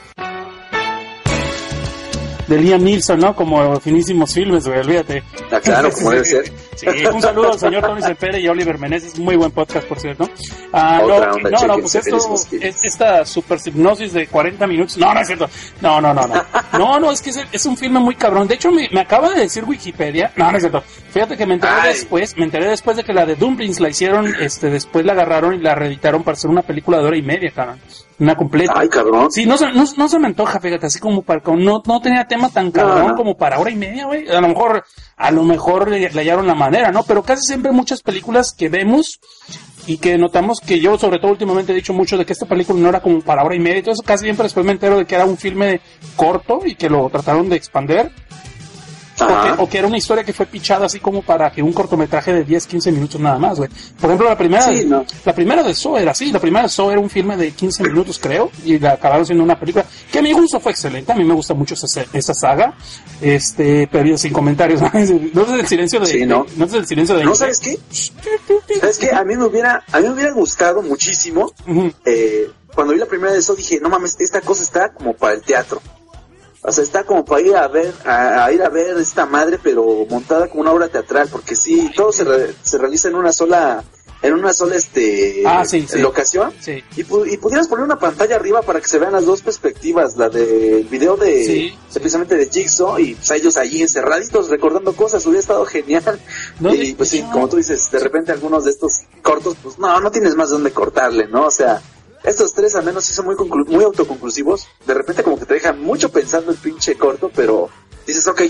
S4: de Liam Neeson, ¿no? Como finísimos filmes, güey, olvídate.
S3: Ah, claro, como debe *laughs* ser.
S4: Sí, un saludo al señor Tony Cepere y Oliver Meneses, muy buen podcast, por cierto. Ah, no, no, no, pues esto, es- esta super hipnosis de 40 minutos, no, no es cierto, no, no, no, no, *laughs* no, no, es que es, es un filme muy cabrón, de hecho me, me acaba de decir Wikipedia, no, no es cierto, fíjate que me enteré
S3: Ay.
S4: después, me enteré después de que la de Dumplings la hicieron, este, después la agarraron y la reeditaron para hacer una película de hora y media, cabrón, una completa.
S3: Ay, cabrón.
S4: Sí, no, se- no, no se me antoja, fíjate, así como para, no, no tenía tema tan cabrón
S3: no.
S4: como para hora y media, güey. A lo mejor, a lo mejor le, le hallaron la manera, ¿no? Pero casi siempre muchas películas que vemos y que notamos que yo, sobre todo últimamente, he dicho mucho de que esta película no era como para hora y media eso, casi siempre después me entero de que era un filme corto y que lo trataron de expander. O que, o que era una historia que fue pichada así como para que un cortometraje de 10, 15 minutos nada más, güey. Por ejemplo, la primera,
S3: Sí, no.
S4: la primera de Saw era así, la primera de Saw era un filme de 15 minutos, creo, y la acabaron siendo una película que a mi gusto fue excelente, a mí me gusta mucho esa, esa saga, este, pero sin comentarios, *laughs* no es el silencio de,
S3: Sí, ¿no?
S4: no es el silencio de
S3: ¿No sabes qué? ¿Sabes qué? A mí me hubiera, a mí me hubiera gustado muchísimo eh, cuando vi la primera de eso dije, no mames, esta cosa está como para el teatro. O sea, está como para ir a ver, a, a ir a ver esta madre, pero montada como una obra teatral, porque sí, todo se, re- se realiza en una sola, en una sola, este,
S4: Ah, sí, sí.
S3: locación.
S4: Sí.
S3: Y, pu- y pudieras poner una pantalla arriba para que se vean las dos perspectivas, la del video de,
S4: Sí.
S3: de precisamente de Jigsaw y pues, ellos allí encerraditos recordando cosas, hubiera estado genial.
S4: No,
S3: y pues sí,
S4: no.
S3: como tú dices, de repente algunos de estos cortos, pues no, no tienes más de dónde cortarle, ¿no? O sea, estos tres al menos sí son muy, muy autoconclusivos. De repente como que te dejan mucho pensando el pinche corto, pero dices, ok,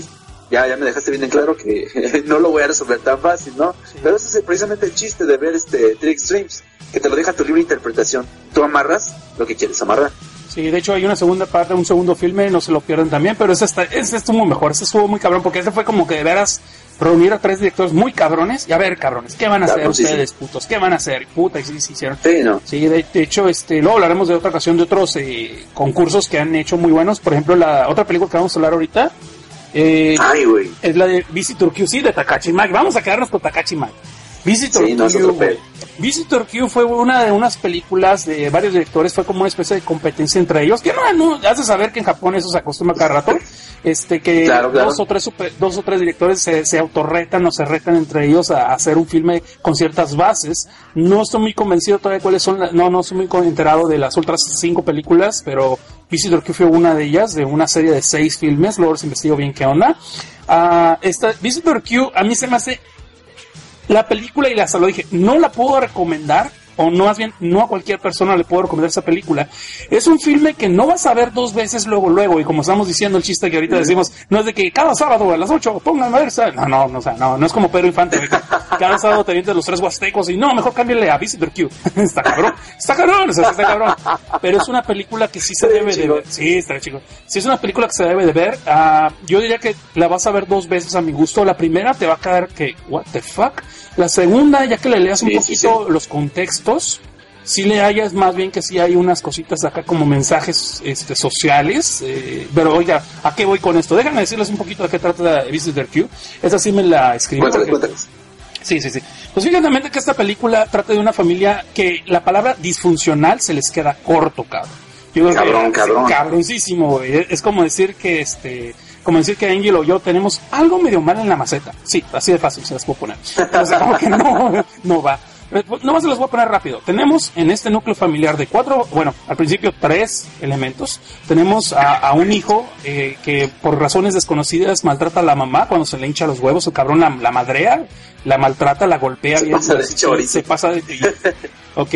S3: ya, ya me dejaste bien en claro que *laughs* no lo voy a resolver tan fácil, ¿no? Pero ese es precisamente el chiste de ver este Trick Streams, que te lo deja tu libre interpretación. Tú amarras lo que quieres amarrar.
S4: Sí, de hecho hay una segunda parte, un segundo filme, no se lo pierdan también, pero ese, está, ese estuvo mejor, ese estuvo muy cabrón, porque ese fue como que de veras reunir a tres directores muy cabrones, y a ver, cabrones, ¿qué van a hacer
S3: sí,
S4: ustedes, putos? ¿Qué van a hacer? Puta, y sí, sí hicieron.
S3: Sí, ¿no?
S4: Sí, de, de hecho, este, luego hablaremos de otra ocasión de otros eh, concursos que han hecho muy buenos. Por ejemplo, la otra película que vamos a hablar ahorita eh,
S3: Ay,
S4: es la de Visitor Q, sí, de Takashi Mike. Vamos a quedarnos con Takashi Mike. Visitor
S3: Sí, no,
S4: Q,
S3: pedo.
S4: Visitor Q fue una de unas películas de varios directores, fue como una especie de competencia entre ellos, que no, no, has de saber que en Japón eso se acostumbra cada rato, este, que
S3: Claro, claro.
S4: dos o tres super- dos o tres directores se, se autorretan o se retan entre ellos a, a hacer un filme con ciertas bases. No estoy muy convencido todavía cuáles son, la- no, no estoy muy enterado de las otras cinco películas, pero Visitor Q fue una de ellas, de una serie de seis filmes, luego les investigo bien qué onda. Ah, esta, Visitor Q a mí se me hace la película y la lo dije, no la puedo recomendar, o no más bien, no a cualquier persona le puedo recomendar esa película. Es un filme que no vas a ver dos veces luego, luego, y como estamos diciendo el chiste que ahorita decimos, no es de que cada sábado a las 8 pongan a ver, no, no, no, o sea, no, no es como Pedro Infante, cada sábado te vientes los tres huastecos y no, mejor cámbiale a Visitor Q. *laughs* está cabrón, está cabrón, o sea, está cabrón. Pero es una película que sí se debe de ver. Sí, está chico. Sí, es una película que se debe de ver. Ah, yo diría que la vas a ver dos veces a mi gusto. La primera te va a caer que, what the fuck. La segunda, ya que le leas un
S3: Sí, sí,
S4: poquito los contextos, si le hayas más bien que sí hay unas cositas acá como mensajes este, sociales. eh, pero oiga, ¿a qué voy con esto? Déjame decirles un poquito de qué trata Visitor Q. Esa sí me la escribí. Porque-. Sí, sí, sí. Pues fíjate que esta película trata de una familia que la palabra disfuncional se les queda corto, cabrón. Yo
S3: Cabrón,
S4: que,
S3: cabrón.
S4: cabroncísimo, güey. Es como decir que este, como decir que Angel o yo tenemos algo medio mal en la maceta. Sí, así de fácil se las puedo poner. Sea, como que no, *laughs* no va. No más se las voy a poner rápido. Tenemos en este núcleo familiar de cuatro, bueno, al principio tres elementos. Tenemos a, a un hijo eh, que por razones desconocidas maltrata a la mamá cuando se le hincha los huevos, el cabrón la, la madrea, la maltrata, la golpea.
S3: Se
S4: bien,
S3: pasa de
S4: se-
S3: chorizo.
S4: se pasa de... *laughs* ¿Ok?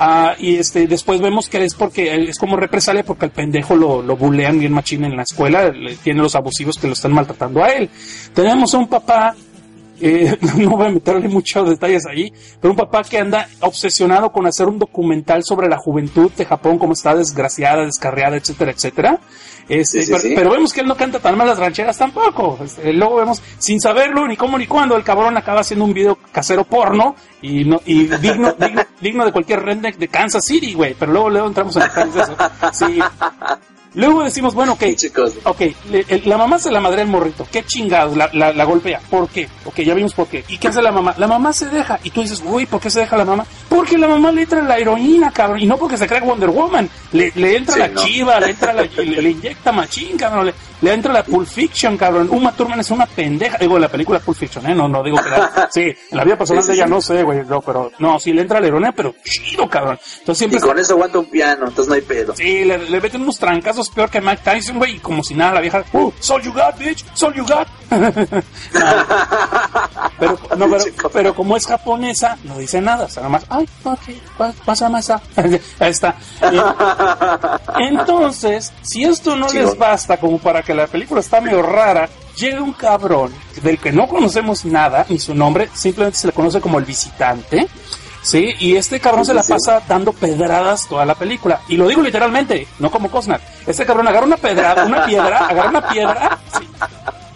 S4: Ah, y este, después vemos que es porque es como represalia porque al pendejo lo, lo bulean bien machín en la escuela, le- tiene los abusivos que lo están maltratando a él. Tenemos a un papá, eh, *laughs* no voy a meterle muchos detalles ahí, pero un papá que anda obsesionado con hacer un documental sobre la juventud de Japón, cómo está desgraciada, descarriada, etcétera, etcétera. Este,
S3: Sí, sí,
S4: pero,
S3: sí.
S4: pero vemos que él no canta tan mal las rancheras tampoco. Este, luego vemos, sin saberlo, ni cómo ni cuándo, el cabrón acaba haciendo un video casero porno y no y digno, digno, digno de cualquier redneck de Kansas City, güey. Pero luego, luego entramos en detalles de eso. Sí. Luego decimos, bueno, ok,
S3: Chicos.
S4: ok, le- el- la mamá se la madre al morrito. ¿Qué chingados? La, la, la golpea. ¿Por qué? Ok, ya vimos por qué. ¿Y qué hace la mamá? La mamá se deja. Y tú dices, uy, ¿por qué se deja la mamá? Porque la mamá le entra la heroína, cabrón. Y no porque se crea Wonder Woman. Le, le entra
S3: Sí,
S4: la
S3: no.
S4: chiva, le entra la, le, le inyecta machín, cabrón. Le, le entra la Pulp Fiction, cabrón. Uma Thurman es una pendeja. Digo, la película Pulp Fiction, ¿eh? No, no digo que la... *laughs* Sí, en la vida personal
S3: Sí,
S4: de ella no sé, güey. No, pero... No, sí le entra la heroína, pero chido, cabrón. Entonces siempre...
S3: Y con eso aguanta un piano, entonces no hay pedo.
S4: Sí, le, le meten unos trancazos peor que Mike Tyson, güey, y como si nada, la vieja, uh, so you got, bitch, so you got. *laughs* Pero, no, pero, *laughs* pero como es japonesa, no dice nada, o sea, nada más, ay, ok, pasa masa. *laughs* Ahí está. Entonces, si esto no les basta como para que la película está medio rara, llega un cabrón del que no conocemos nada, ni su nombre, simplemente se le conoce como el visitante. Sí, y este cabrón se la pasa dando pedradas toda la película. Y lo digo literalmente, no como Cosnar. Este cabrón agarra una pedrada, una piedra, agarra una piedra, sí,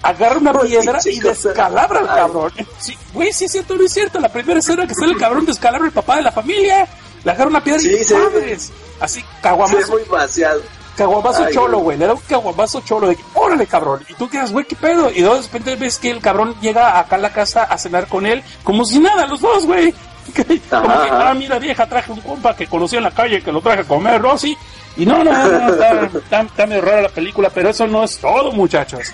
S4: agarra una piedra y descalabra al cabrón. Sí, güey, sí es cierto, no es cierto. La primera escena que sale el cabrón descalabra al papá de la familia. Le agarra una piedra y
S3: Sí,
S4: madres. Así, caguamazo,
S3: muy vaciado.
S4: caguamazo
S3: Ay,
S4: cholo,
S3: güey.
S4: Le da un caguamazo cholo de que, órale, cabrón. Y tú quedas, güey, qué pedo. Y luego de repente ves que el cabrón llega acá a la casa a cenar con él, como si nada, los dos, güey. Como *laughs* que,
S3: ajá.
S4: ah, mira, vieja, traje un compa que conocí en la calle, que lo traje a comer, Rosy. Y no, no, no, está, está, está medio rara la película, pero eso no es todo, muchachos.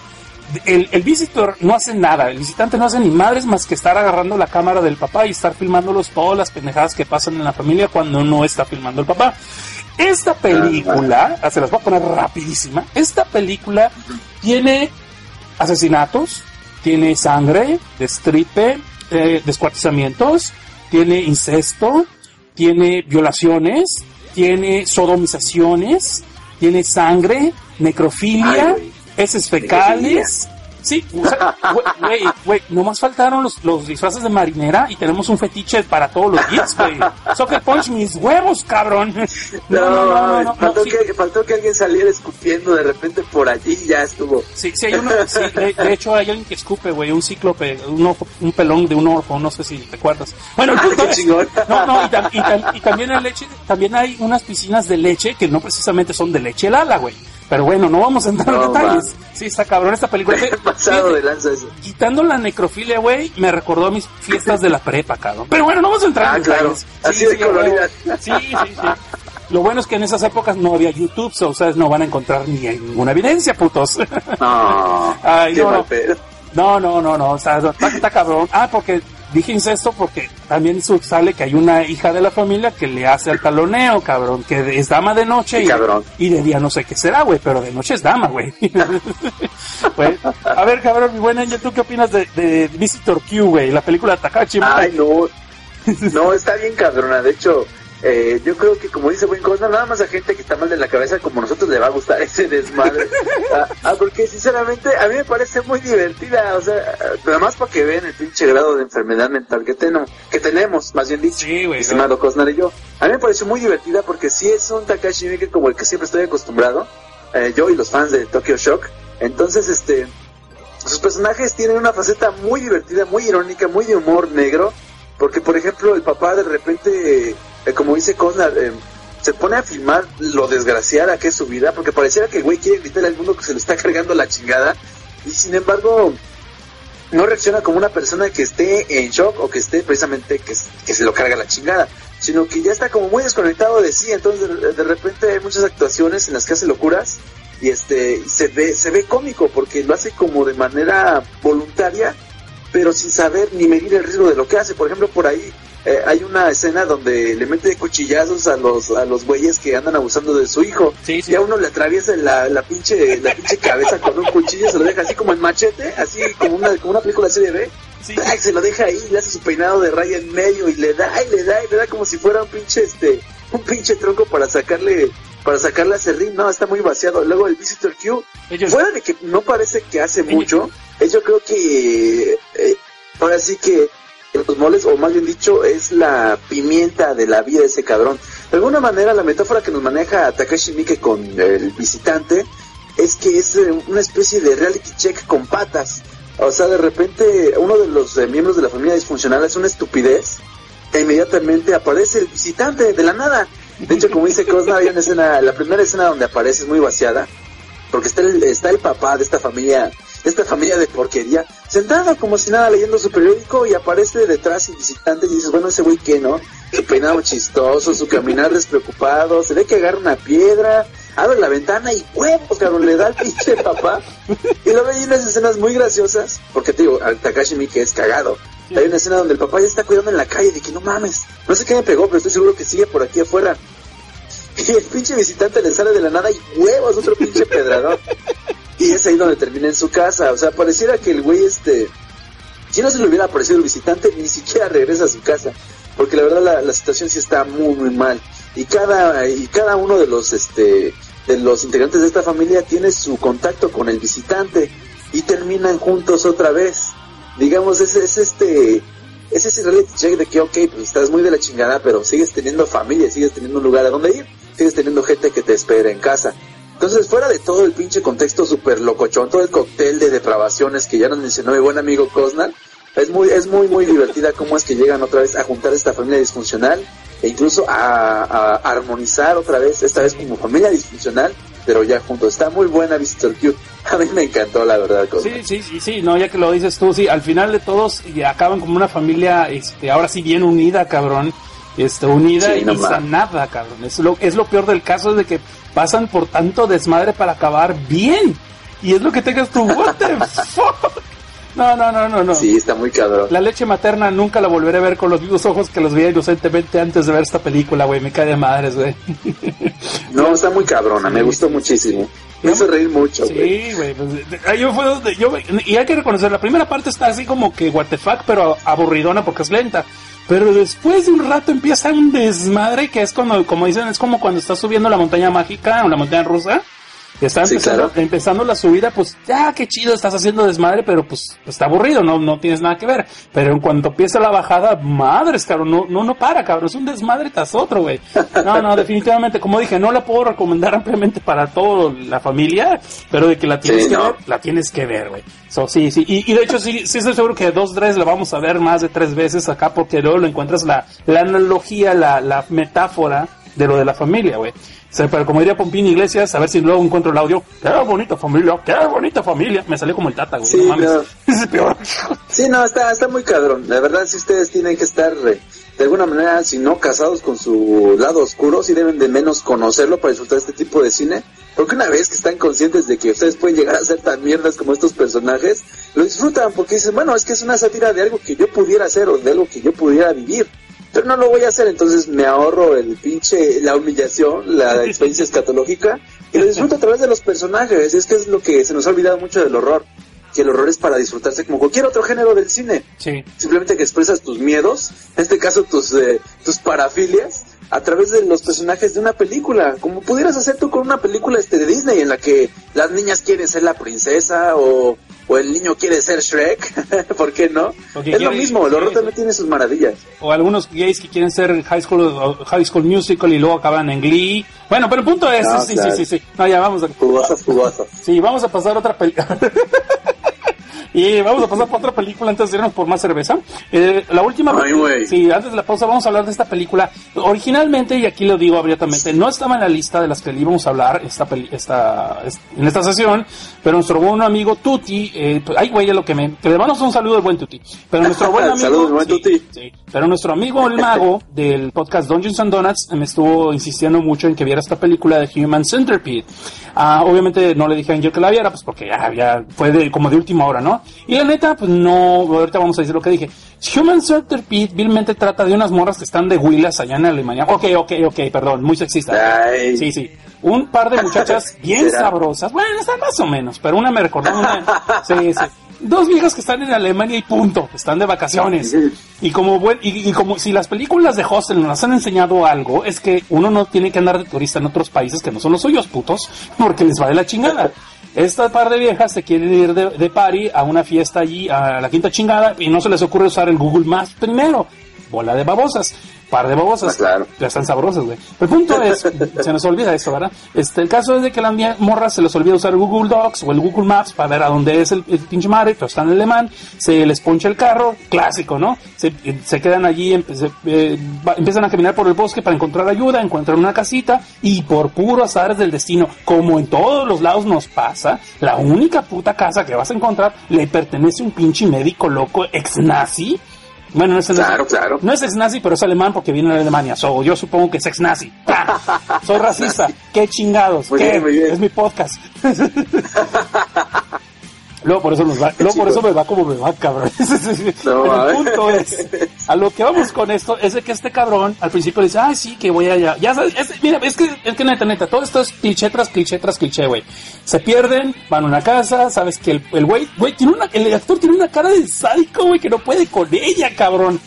S4: El, el visitor no hace nada, el visitante no hace ni madres más que estar agarrando la cámara del papá y estar filmándolos todas las pendejadas que pasan en la familia cuando no está filmando el papá. Esta película, ah, se las voy a poner rapidísima, esta película tiene asesinatos, tiene sangre, destripe, eh, descuartizamientos, tiene incesto, tiene violaciones, tiene sodomizaciones, tiene sangre, necrofilia, heces fecales. Sí, güey, güey, nomás faltaron los, los disfraces de marinera y tenemos un fetiche para todos los geeks, güey. Soccer Punch mis huevos, cabrón. No, no, no, no, no,
S3: faltó,
S4: sí.
S3: que, faltó que alguien saliera escupiendo de repente por allí y ya estuvo.
S4: Sí, sí, hay uno, sí, de, de hecho hay alguien que escupe, güey, un cíclope, un, un pelón de un orfo, no sé si te acuerdas. Bueno, el
S3: Ah,
S4: punto es- no, no, y, tam- y tam- y también hay leche, también hay unas piscinas de leche que no precisamente son de leche Lala, güey. Pero bueno, no vamos a entrar en detalles. Sí, está cabrón esta película. *laughs*
S3: Pasado
S4: Fíjate,
S3: de lanza eso.
S4: Quitando la necrofilia, güey, me recordó a mis fiestas de la prepa, cabrón. Pero bueno, no vamos a entrar
S3: Ah,
S4: en
S3: claro.
S4: detalles.
S3: Así de
S4: huevo.
S3: colorida.
S4: Sí, sí, sí. Lo bueno es que en esas épocas no había YouTube, so ustedes no van a encontrar ni ninguna evidencia, putos.
S3: No, *laughs*
S4: Ay,
S3: qué
S4: no,
S3: mal
S4: no. No, no, no, no, o sea, está, está cabrón. Ah, porque dije incesto porque también sale que hay una hija de la familia que le hace al taloneo, cabrón, que es dama de noche y,
S3: cabrón.
S4: y de día no sé qué será, güey, pero de noche es dama, güey. Güey, *laughs* a ver, cabrón, mi buena ¿tú qué opinas de, de Visitor Q, güey? La película de Takashi
S3: Ay, no. No, está bien cabrona. De hecho, eh, yo creo que como dice Buen Cosa, nada más a gente que está mal de la cabeza como nosotros le va a gustar *laughs* ese desmadre. ah, ah, porque sinceramente a mí me parece muy divertida. O sea, nada más para que vean el pinche grado de enfermedad mental que, tenemos que tenemos, más bien dicho.
S4: Sí,
S3: Estimado Cosnar y yo. A mí me pareció muy divertida porque sí es un Takashi Miike como el que siempre estoy acostumbrado. eh, yo y los fans de Tokyo Shock. Entonces, este... Sus personajes tienen una faceta muy divertida, muy irónica, muy de humor negro. Porque, por ejemplo, el papá de repente, eh, como dice Cosnar, eh, se pone a filmar lo desgraciada que es su vida. Porque pareciera que el güey quiere gritarle al mundo que se lo está *laughs* cargando la chingada. Y sin embargo, no reacciona como una persona que esté en shock o que esté precisamente que, que se lo carga la chingada, sino que ya está como muy desconectado de sí, entonces de, de repente hay muchas actuaciones en las que hace locuras y este se ve se ve cómico porque lo hace como de manera voluntaria, pero sin saber ni medir el riesgo de lo que hace. Por ejemplo, por ahí eh, hay una escena donde le mete cuchillazos a los a los güeyes que andan abusando de su hijo
S4: Sí, sí.
S3: y a uno le atraviesa la, la pinche la pinche cabeza con un cuchillo se lo deja así como en machete así como una como una película de serie B
S4: Sí.
S3: se lo deja ahí le hace su peinado de raya en medio y le da y le da y le da como si fuera un pinche este un pinche tronco para sacarle para sacarle a serrín no está muy vaciado luego el visitor Q
S4: Ellos-
S3: fuera de que no parece que hace mucho eh, yo creo que eh, ahora sí que los moles, o más bien dicho, es la pimienta de la vida de ese cabrón. De alguna manera, la metáfora que nos maneja Takashi Miike con el visitante es que es eh, una especie de reality check con patas. O sea, de repente, uno de los eh, miembros de la familia disfuncional es una estupidez e inmediatamente aparece el visitante de la nada. De hecho, como dice Cosna, hay una escena, la primera escena donde aparece es muy vaciada, porque está el, está el papá de esta familia, esta familia de porquería, sentado como si nada leyendo su periódico y aparece detrás el visitante y dices, bueno, ese güey qué, ¿no? Su peinado chistoso, su caminar despreocupado, se ve que agarra una piedra, abre la ventana y huevos, cabrón, le da al pinche papá. Y luego hay unas escenas muy graciosas, porque te digo, al Takashi Miike es cagado. Hay una escena donde el papá ya está cuidando en la calle de que no mames, no sé qué me pegó, pero estoy seguro que sigue por aquí afuera. Y el pinche visitante le sale de la nada y huevos, otro pinche pedrador. Y es ahí donde termina en su casa. O sea, pareciera que el güey, este, si no se le hubiera aparecido el visitante, ni siquiera regresa a su casa. Porque la verdad la, la situación sí está muy, muy mal. Y cada, y cada uno de los, este, de los integrantes de esta familia tiene su contacto con el visitante y terminan juntos otra vez. Digamos, es, es este, es ese reality check de que, ok, pues estás muy de la chingada, pero sigues teniendo familia, sigues teniendo un lugar a donde ir, sigues teniendo gente que te espera en casa. Entonces, fuera de todo el pinche contexto súper locochón, todo el cóctel de depravaciones que ya nos mencionó mi buen amigo Cosnar, es muy, es muy, muy divertida cómo es que llegan otra vez a juntar esta familia disfuncional e incluso a, a armonizar otra vez, esta vez como familia disfuncional, pero ya juntos. Está muy buena Visitor Q. *laughs* A mí me encantó, la verdad, Cosnar.
S4: Sí, sí, sí, no, ya que lo dices tú, sí, al final de todos acaban como una familia, este, ahora sí bien unida, cabrón, este, unida
S3: Sí,
S4: y
S3: no mames.
S4: sanada, cabrón. Es lo, es lo peor del caso, es de que pasan por tanto desmadre para acabar bien. Y es lo que tengas tú, what the *laughs* fuck. No, no, no, no, no.
S3: Sí, está muy cabrón.
S4: La leche materna nunca la volveré a ver con los mismos ojos que los veía inocentemente antes de ver esta película, güey. Me cae de madres, güey. *laughs*
S3: No, está muy cabrona, me gustó muchísimo. Me hizo reír mucho, güey.
S4: Sí, güey. pues, fue donde yo, y hay que reconocer, la primera parte está así como que what the fuck, pero aburridona porque es lenta. Pero después de un rato empieza un desmadre que es cuando, como dicen, es como cuando estás subiendo la montaña mágica o la montaña rusa. Está
S3: Sí,
S4: empezando,
S3: claro.
S4: empezando la subida, pues ya qué chido, estás haciendo desmadre, pero pues está aburrido, no, no tienes nada que ver. Pero en cuanto empieza la bajada, madres, cabrón, no, no, no para, cabrón, es un desmadre tras otro, güey. No, no, *laughs* definitivamente, como dije, no la puedo recomendar ampliamente para toda la familia, pero de que la tienes
S3: Sí,
S4: que
S3: no.
S4: ver, la tienes que ver, güey. So, sí, sí, y, y de hecho sí, sí estoy seguro que dos, tres la vamos a ver más de tres veces acá porque luego lo encuentras la, la analogía, la, la metáfora de lo de la familia, güey. O sea, pero como diría Pompín Iglesias, a ver si luego encuentro el audio. Qué bonita familia, qué bonita familia. Me salió como el tata, güey.
S3: Sí,
S4: no mames.
S3: no. *laughs*
S4: Es el peor.
S3: Sí, no, está, está muy cabrón. La verdad, si ustedes tienen que estar, eh, de alguna manera, si no casados con su lado oscuro, si deben de menos conocerlo para disfrutar este tipo de cine. Porque una vez que están conscientes de que ustedes pueden llegar a ser tan mierdas como estos personajes, lo disfrutan porque dicen, bueno, es que es una sátira de algo que yo pudiera hacer o de algo que yo pudiera vivir. Pero no lo voy a hacer, entonces me ahorro el pinche, la humillación, la *laughs* experiencia escatológica, y lo disfruto a través de los personajes. Es que es lo que se nos ha olvidado mucho del horror. Que el horror es para disfrutarse como cualquier otro género del cine
S4: Sí.
S3: simplemente que expresas tus miedos, en este caso tus, eh, tus parafilias, a través de los personajes de una película, como pudieras hacer tú con una película este de Disney en la que las niñas quieren ser la princesa o, o el niño quiere ser Shrek, *laughs* ¿por qué no? Es lo mismo, el horror
S4: quiere-
S3: también tiene sus maravillas.
S4: O algunos gays que quieren ser High School, High School Musical y luego acaban en Glee. Bueno, pero el punto es,
S3: Ah,
S4: sí,
S3: claro.
S4: sí, sí, sí. No, ya vamos a,
S3: Fugazas, fugazas.
S4: Sí, vamos a pasar a otra película. *laughs* y vamos a pasar por otra película antes de irnos por más cerveza. Eh, la última.
S3: Ay.
S4: Sí, antes de la pausa vamos a hablar de esta película. Originalmente, y aquí lo digo abiertamente, no estaba en la lista de las que le íbamos a hablar esta peli- esta, es- en esta sesión, pero nuestro buen amigo Tuti, eh, ay, güey, lo que me. Que le mandamos un saludo al buen Tuti. Pero nuestro *laughs* buen amigo.
S3: Saludos, buen
S4: sí,
S3: Tuti.
S4: sí. Pero nuestro amigo el mago del podcast Dungeons and Donuts me estuvo insistiendo mucho en que viera esta película de Human Centipede. Ah, obviamente no le dije a Angel que la viera, pues porque ya, ya fue de, como de última hora, ¿no? Y la neta, pues no, ahorita vamos a decir lo que dije. Human Centipede vilmente trata de unas morras que están de huilas allá en Alemania. Ok, ok, ok, perdón, muy sexista.
S3: Ay.
S4: Sí, sí. Un par de muchachas *laughs* bien
S3: ¿Será?
S4: sabrosas. Bueno, están más o menos, pero una me recordó una. Sí, sí. Dos viejas que están en Alemania y punto, están de vacaciones. *laughs* Y como buen, y, y como si las películas de Hostel nos han enseñado algo, es que uno no tiene que andar de turista en otros países que no son los suyos, putos, porque les va de la chingada. Esta par de viejas se quieren ir de, de a una fiesta allí, a la quinta chingada, y no se les ocurre usar el Google Maps primero. Bola de babosas. Par de babosas.
S3: Ah, claro.
S4: Ya están sabrosas, güey. El punto *laughs* es, se nos olvida eso, ¿verdad? Este, el caso es de que las morras se les olvida usar Google Docs o el Google Maps para ver a dónde es el, el pinche madre, pero está en alemán, se les poncha el carro, clásico, ¿no? Se, se quedan allí, empe- se, eh, va- empiezan a caminar por el bosque para encontrar ayuda, encuentran una casita y por puro azares del destino, como en todos los lados nos pasa, la única puta casa que vas a encontrar le pertenece a un pinche médico loco ex nazi. Bueno, no es
S3: Claro, claro.
S4: no es ex nazi, pero es alemán porque viene de Alemania. So, yo supongo que es ex nazi. *laughs* Soy racista. Qué chingados.
S3: Muy
S4: ¿Qué?
S3: bien, muy bien.
S4: Es mi podcast. *laughs* Luego por eso nos va, *laughs* luego por eso me va como me va, cabrón. *laughs*
S3: No,
S4: el punto es, a lo que vamos con esto es de que este cabrón al principio dice, ay sí, que voy allá. Ya sabes, es- mira, es que, es que neta, neta, todo esto es cliché tras cliché tras cliché, güey. Se pierden, van a una casa, sabes que el, el güey, güey, tiene una, el actor tiene una cara de sádico, güey, que no puede con ella, cabrón.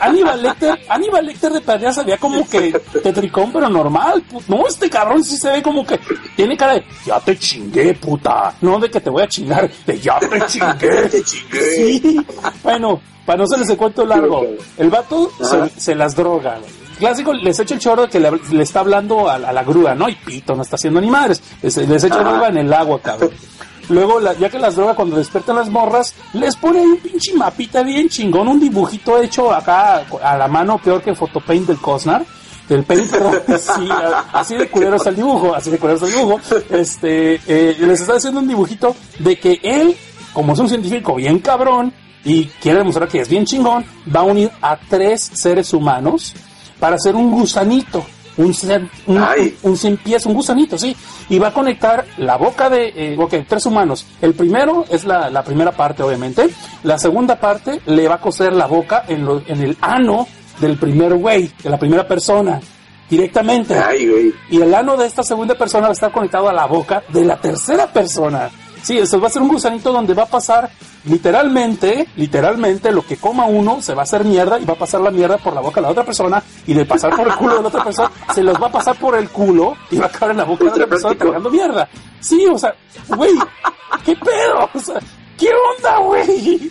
S4: Aníbal Lecter, Aníbal Lecter de perdida se veía como que tetricón, pero normal. No, este cabrón sí se ve como que tiene cara de ya te chingué, puta. No de que te voy a chingar, de ya te *laughs* chingué.
S3: Te chingué.
S4: Sí. Bueno, para no hacerles el cuento largo, el vato se, se las droga. Clásico, les echa el chorro de que le, le está hablando a, la- a la grúa, ¿no? Y pito, no está haciendo ni madres. Les, les echa droga en el agua, cabrón. Luego, la- ya que las droga, cuando despiertan las morras, les pone un pinche mapita bien chingón, un dibujito hecho acá a la mano, peor que el photopaint del Cosnar. Del paint, perdón. *laughs* Sí, a- así de culero está el dibujo, así de culero está el dibujo. Este, eh, les está haciendo un dibujito de que él, como es un científico bien cabrón, y quiere demostrar que es bien chingón, va a unir a tres seres humanos para hacer un gusanito. Un ser, un,
S3: Ay.
S4: un sin pies, un gusanito, sí. Y va a conectar la boca de, eh, ok, tres humanos. El primero es la, la primera parte, obviamente. La segunda parte le va a coser la boca en, lo- en el ano del primer güey, de la primera persona, directamente.
S3: Ay, güey.
S4: Y el ano de esta segunda persona va a estar conectado a la boca de la tercera persona. Sí, eso va a ser un gusanito donde va a pasar literalmente, literalmente lo que coma uno se va a hacer mierda y va a pasar la mierda por la boca de la otra persona y de pasar por el culo de la otra persona *laughs* se los va a pasar por el culo y va a caer en la boca de la otra persona cargando mierda. Sí, o sea, güey, ¿qué pedo? O sea, ¿qué onda, güey?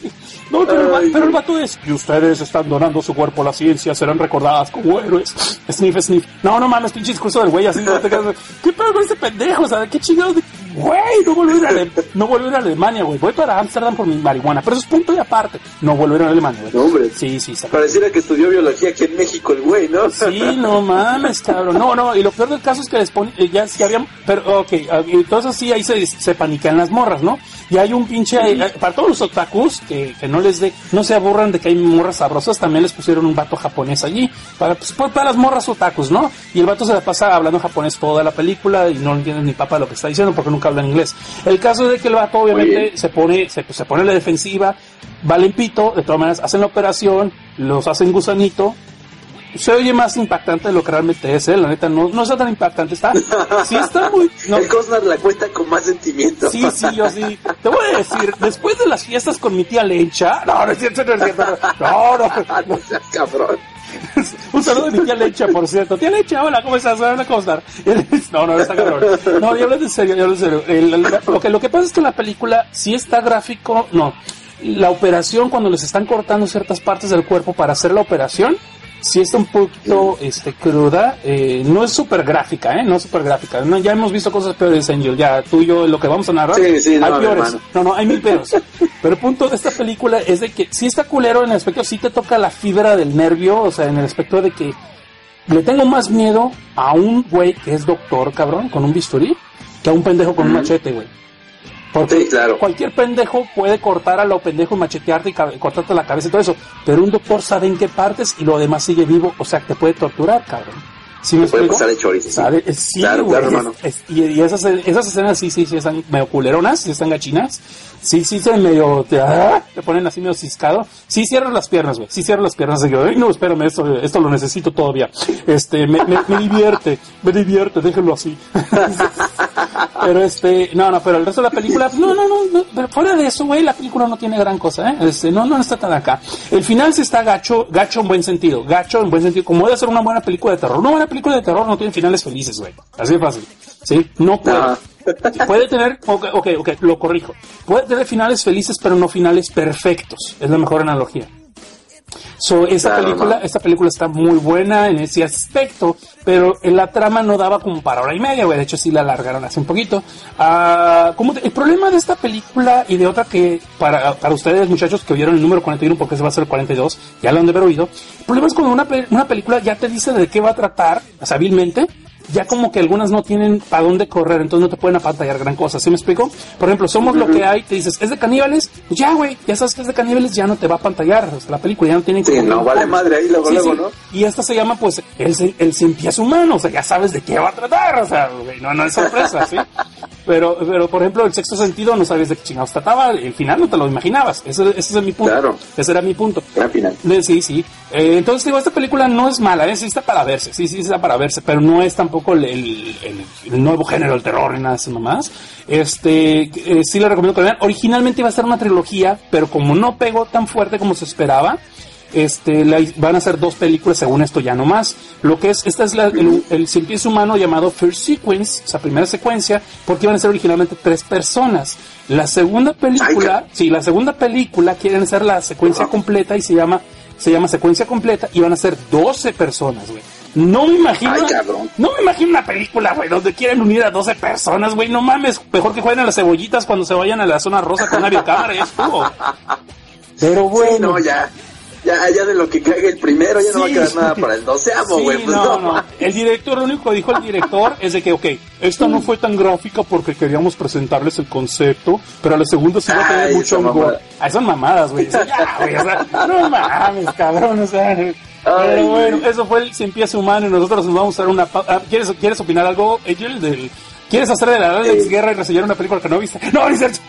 S4: No, pero, el pero el vato es, y ustedes están donando su cuerpo a la ciencia, serán recordadas como héroes. Sniff, sniff. No, no mames, pinche discurso del güey así. No te quedas, ¿Qué pedo con este pendejo? O sea, ¿qué chingados de... Güey, no vuelvo a no vuelvo a ir a Alemania, güey. Voy para Ámsterdam por mi marihuana. Pero eso es punto y aparte. No vuelvo a ir a Alemania, güey.
S3: No, hombre.
S4: Sí, sí, sí.
S3: Pareciera que estudió biología aquí en México el güey, ¿no?
S4: Sí, no mames, cabrón. No, no, y lo peor del caso es que les ponen, eh, ya, ya habían, pero, ok, ah, entonces sí, ahí se, se panican las morras, ¿no? Y hay un pinche, eh, para todos los otakus, que, que no les dé, no se aburran de que hay morras sabrosas, también les pusieron un vato japonés allí, para, pues, pues, para las morras otakus, ¿no? Y el vato se la pasa hablando japonés toda la película y no entiende ni papa lo que está diciendo porque nunca habla en inglés. El caso es de que el vato obviamente se pone, se, se pone a la defensiva, valen pito, de todas maneras hacen la operación, los hacen gusanito, se oye más impactante de lo que realmente es, ¿eh? La neta, no, no está tan impactante. Está, sí está muy... *laughs* No,
S3: El Cosnar la cuenta con más sentimiento.
S4: sí, sí, yo sí. Te voy a decir, después de las fiestas con mi tía Lencha... No, no es cierto, no es cierto. No, no,
S3: no *laughs* seas cabrón. *laughs*
S4: Un saludo de mi tía Lecha, por cierto. Tía Lecha, hola, ¿cómo estás? ¿cómo? *laughs* No, no, está cabrón. No, yo hablo en serio, yo hablo en serio. Lo, que, lo que pasa es que la película sí está gráfico, no. La operación, cuando les están cortando ciertas partes del cuerpo para hacer la operación, sí está un poquito este, cruda. eh, no es súper gráfica, ¿eh? No es súper gráfica. No, ya hemos visto cosas peores, Angel. Ya tú y yo, lo que vamos a narrar,
S3: Sí, sí, no,
S4: hay peores. No, no, hay mil pedos. Pero el punto de esta película es de que sí está culero en el aspecto, sí te toca la fibra del nervio, o sea, en el aspecto de que le tengo más miedo a un güey que es doctor, cabrón, con un bisturí, que a un pendejo con un machete, güey. Porque
S3: Sí, claro.
S4: cualquier pendejo puede cortar a lo pendejo y machetearte y cortarte la cabeza y todo eso. Pero un doctor sabe en qué partes y lo demás sigue vivo, o sea, te puede torturar, cabrón. ¿Sí me
S3: puede pasar de chorizo, sí.
S4: Eh, Sí,
S3: Claro, hermano.
S4: es- es- y, y esas, esas escenas sí, sí, sí están medio culeronas, sí están gachinas. Sí, sí, se medio, te, ah, te ponen así medio ciscado. Sí, cierras las piernas, güey. Sí, cierras las piernas. Y yo, "Ay, no, espérame, esto, esto lo necesito todavía. Este, me, me, me divierte, me divierte, déjenlo así. *laughs* pero este, no, no, pero el resto de la película, no, no, no, no, pero fuera de eso, güey, la película no tiene gran cosa, ¿eh? Este, no, no está tan acá. El final sí está gacho, gacho en buen sentido, gacho en buen sentido, como debe ser una buena película de terror. Una buena película de terror no tiene finales felices, güey. Así de fácil. ¿Sí? No puede.
S3: Ajá.
S4: Puede tener, ok, ok, ok, lo corrijo. Puede tener finales felices, pero no finales perfectos. Es la mejor analogía. So, esta
S3: Claro,
S4: película,
S3: no.
S4: esta película está muy buena en ese aspecto, pero en la trama no daba como para hora y media, güey. De hecho, sí la alargaron hace un poquito. Ah, como el problema de esta película y de otra que para, para ustedes, muchachos, que oyeron el número 41, porque ese va a ser el 42, ya lo han de haber oído. El problema es cuando una, una película ya te dice de qué va a tratar, o sea, hábilmente, ya como que algunas no tienen para dónde correr, entonces no te pueden apantallar gran cosa, ¿sí me explico? Por ejemplo, somos lo que hay, te dices, ¿es de caníbales? Pues ya, güey, ya sabes que es de caníbales, ya no te va a apantallar, o sea, la película ya no tiene
S3: Sí, no, vale madre ahí luego,
S4: Sí,
S3: luego,
S4: sí.
S3: ¿no?
S4: Y esta se llama, pues, el, el cien pies humano, o sea, ya sabes de qué va a tratar, o sea, güey, no, no es sorpresa, ¿sí? Pero, pero, por ejemplo, el sexto sentido no sabes de qué chingados trataba, el final no te lo imaginabas, ese, ese es mi punto.
S3: Claro.
S4: Ese era mi punto.
S3: Gran final.
S4: Sí, sí. Eh, entonces, digo, esta película no es mala, ¿eh? sí está para verse, sí, sí está para verse, pero no es tampoco el, el- el- el nuevo género del terror ni nada de eso nomás. Este, eh, sí le recomiendo que vean. Originalmente iba a ser una trilogía, pero como no pegó tan fuerte como se esperaba, este, la- van a ser dos películas según esto ya no más. Lo que es, esta es la- el, el humano llamado First Sequence, o sea, primera secuencia, porque iban a ser originalmente tres personas. La segunda película, sí, la segunda película quieren hacer la secuencia completa y se llama, se llama secuencia completa y van a ser 12 personas, güey. No me imagino,
S3: Ay,
S4: no me imagino una película, güey, donde quieren unir a 12 personas, güey, no mames, mejor que jueguen a las cebollitas cuando se vayan a la zona rosa con una biocámara, *laughs* ya estuvo. Pero
S3: Sí,
S4: bueno.
S3: no, ya. Ya, ya de lo que caiga el primero, ya no va a
S4: Sí.
S3: quedar nada para el *laughs* doceavo,
S4: Sí,
S3: güey. pues
S4: no, no. El director, lo único que dijo el director es de que, ok, esta no fue tan gráfica porque queríamos presentarles el concepto, pero a la segunda sí va a tener
S3: Ay,
S4: mucho
S3: mamada.
S4: Ah, son mamadas, güey. No mames, cabrón, o sea. Pero bueno, eso fue el cien pies humano y nosotros nos vamos a dar una... pa- ah, ¿Quieres, ¿Quieres opinar algo, Angel? Del... ¿Quieres hacer de la Alex
S3: Eh.
S4: Guerra y reseñar una película que no viste? *laughs* No, ni *laughs* Alex,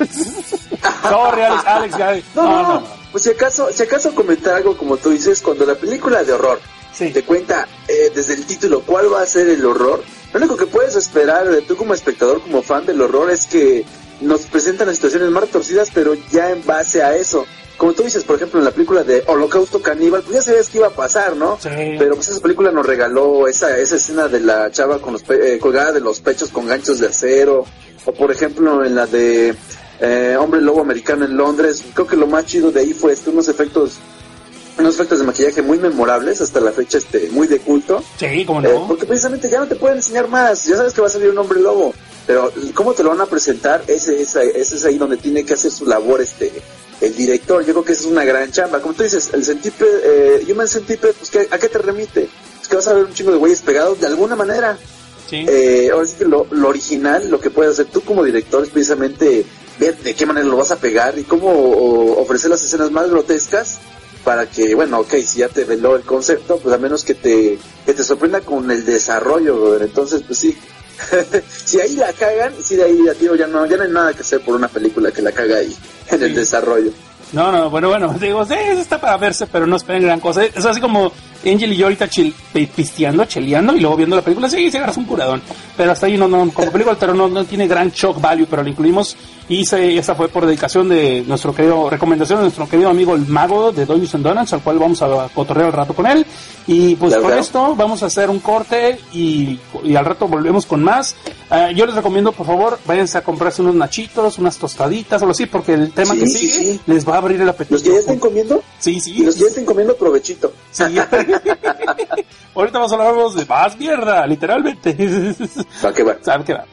S4: Alex, ya.
S3: No, no, no. Pues si acaso, si acaso comentar algo como tú dices, cuando la película de horror
S4: Sí.
S3: te cuenta eh, desde el título cuál va a ser el horror, lo único que puedes esperar de tú como espectador, como fan del horror, es que nos presentan las situaciones más torcidas, pero ya en base a eso. Como tú dices, por ejemplo, en la película de Holocausto Caníbal, pues ya sabías que iba a pasar, ¿no?
S4: Sí.
S3: Pero pues esa película nos regaló esa, esa escena de la chava con los pe- eh, colgada de los pechos con ganchos de acero. O por ejemplo en la de eh, Hombre Lobo Americano en Londres. Creo que lo más chido de ahí fue este, unos efectos unos efectos de maquillaje muy memorables hasta la fecha este muy de culto.
S4: Sí, como
S3: eh,
S4: no.
S3: porque precisamente ya no te pueden enseñar más. Ya sabes que va a salir un hombre lobo pero cómo te lo van a presentar ese, ese, ese es ahí donde tiene que hacer su labor este el director. Yo creo que esa es una gran chamba. Como tú dices el centípede eh, Human Centipede pues ¿qué- a qué te remite es que vas a ver un chingo de güeyes pegados de alguna manera.
S4: Sí.
S3: eh, ahora sí que lo, lo original, lo que puedes hacer tú como director es precisamente ver de qué manera lo vas a pegar y cómo ofrecer las escenas más grotescas para que, bueno, ok, si ya te veló el concepto, pues a menos que te, que te sorprenda con el desarrollo, brother. Entonces, pues sí. *laughs* si ahí la cagan, si de ahí ya, tío, ya no, ya no hay nada que hacer por una película que la caga ahí, en el desarrollo.
S4: No, no, bueno, bueno, *laughs* digo, sí, eso está para verse, pero no esperen gran cosa. Es así como Angel y yo ahorita chil- pi- pisteando, cheleando y luego viendo la película, sí, se agarras un curadón. Pero hasta ahí no, no, como película, pero no, no tiene gran shock value, pero la incluimos y se, esa fue por dedicación de nuestro querido, recomendación de nuestro querido amigo el mago de Dungeons and Donuts, al cual vamos a cotorrear al rato con él. Y pues con esto vamos a hacer un corte y, y al rato volvemos con más. Ah, yo les recomiendo, por favor, váyanse a comprarse unos nachitos, unas tostaditas, o algo así, porque el tema
S3: Sí,
S4: que
S3: sí,
S4: sigue
S3: sí.
S4: les va a abrir el apetito.
S3: Los que ya estén comiendo,
S4: Sí, sí.
S3: los que ya estén comiendo, provechito.
S4: sí. *laughs* Ahorita vamos a hablar de más mierda, literalmente.
S3: ¿Para qué va? *laughs*
S4: ¿Sabe qué va?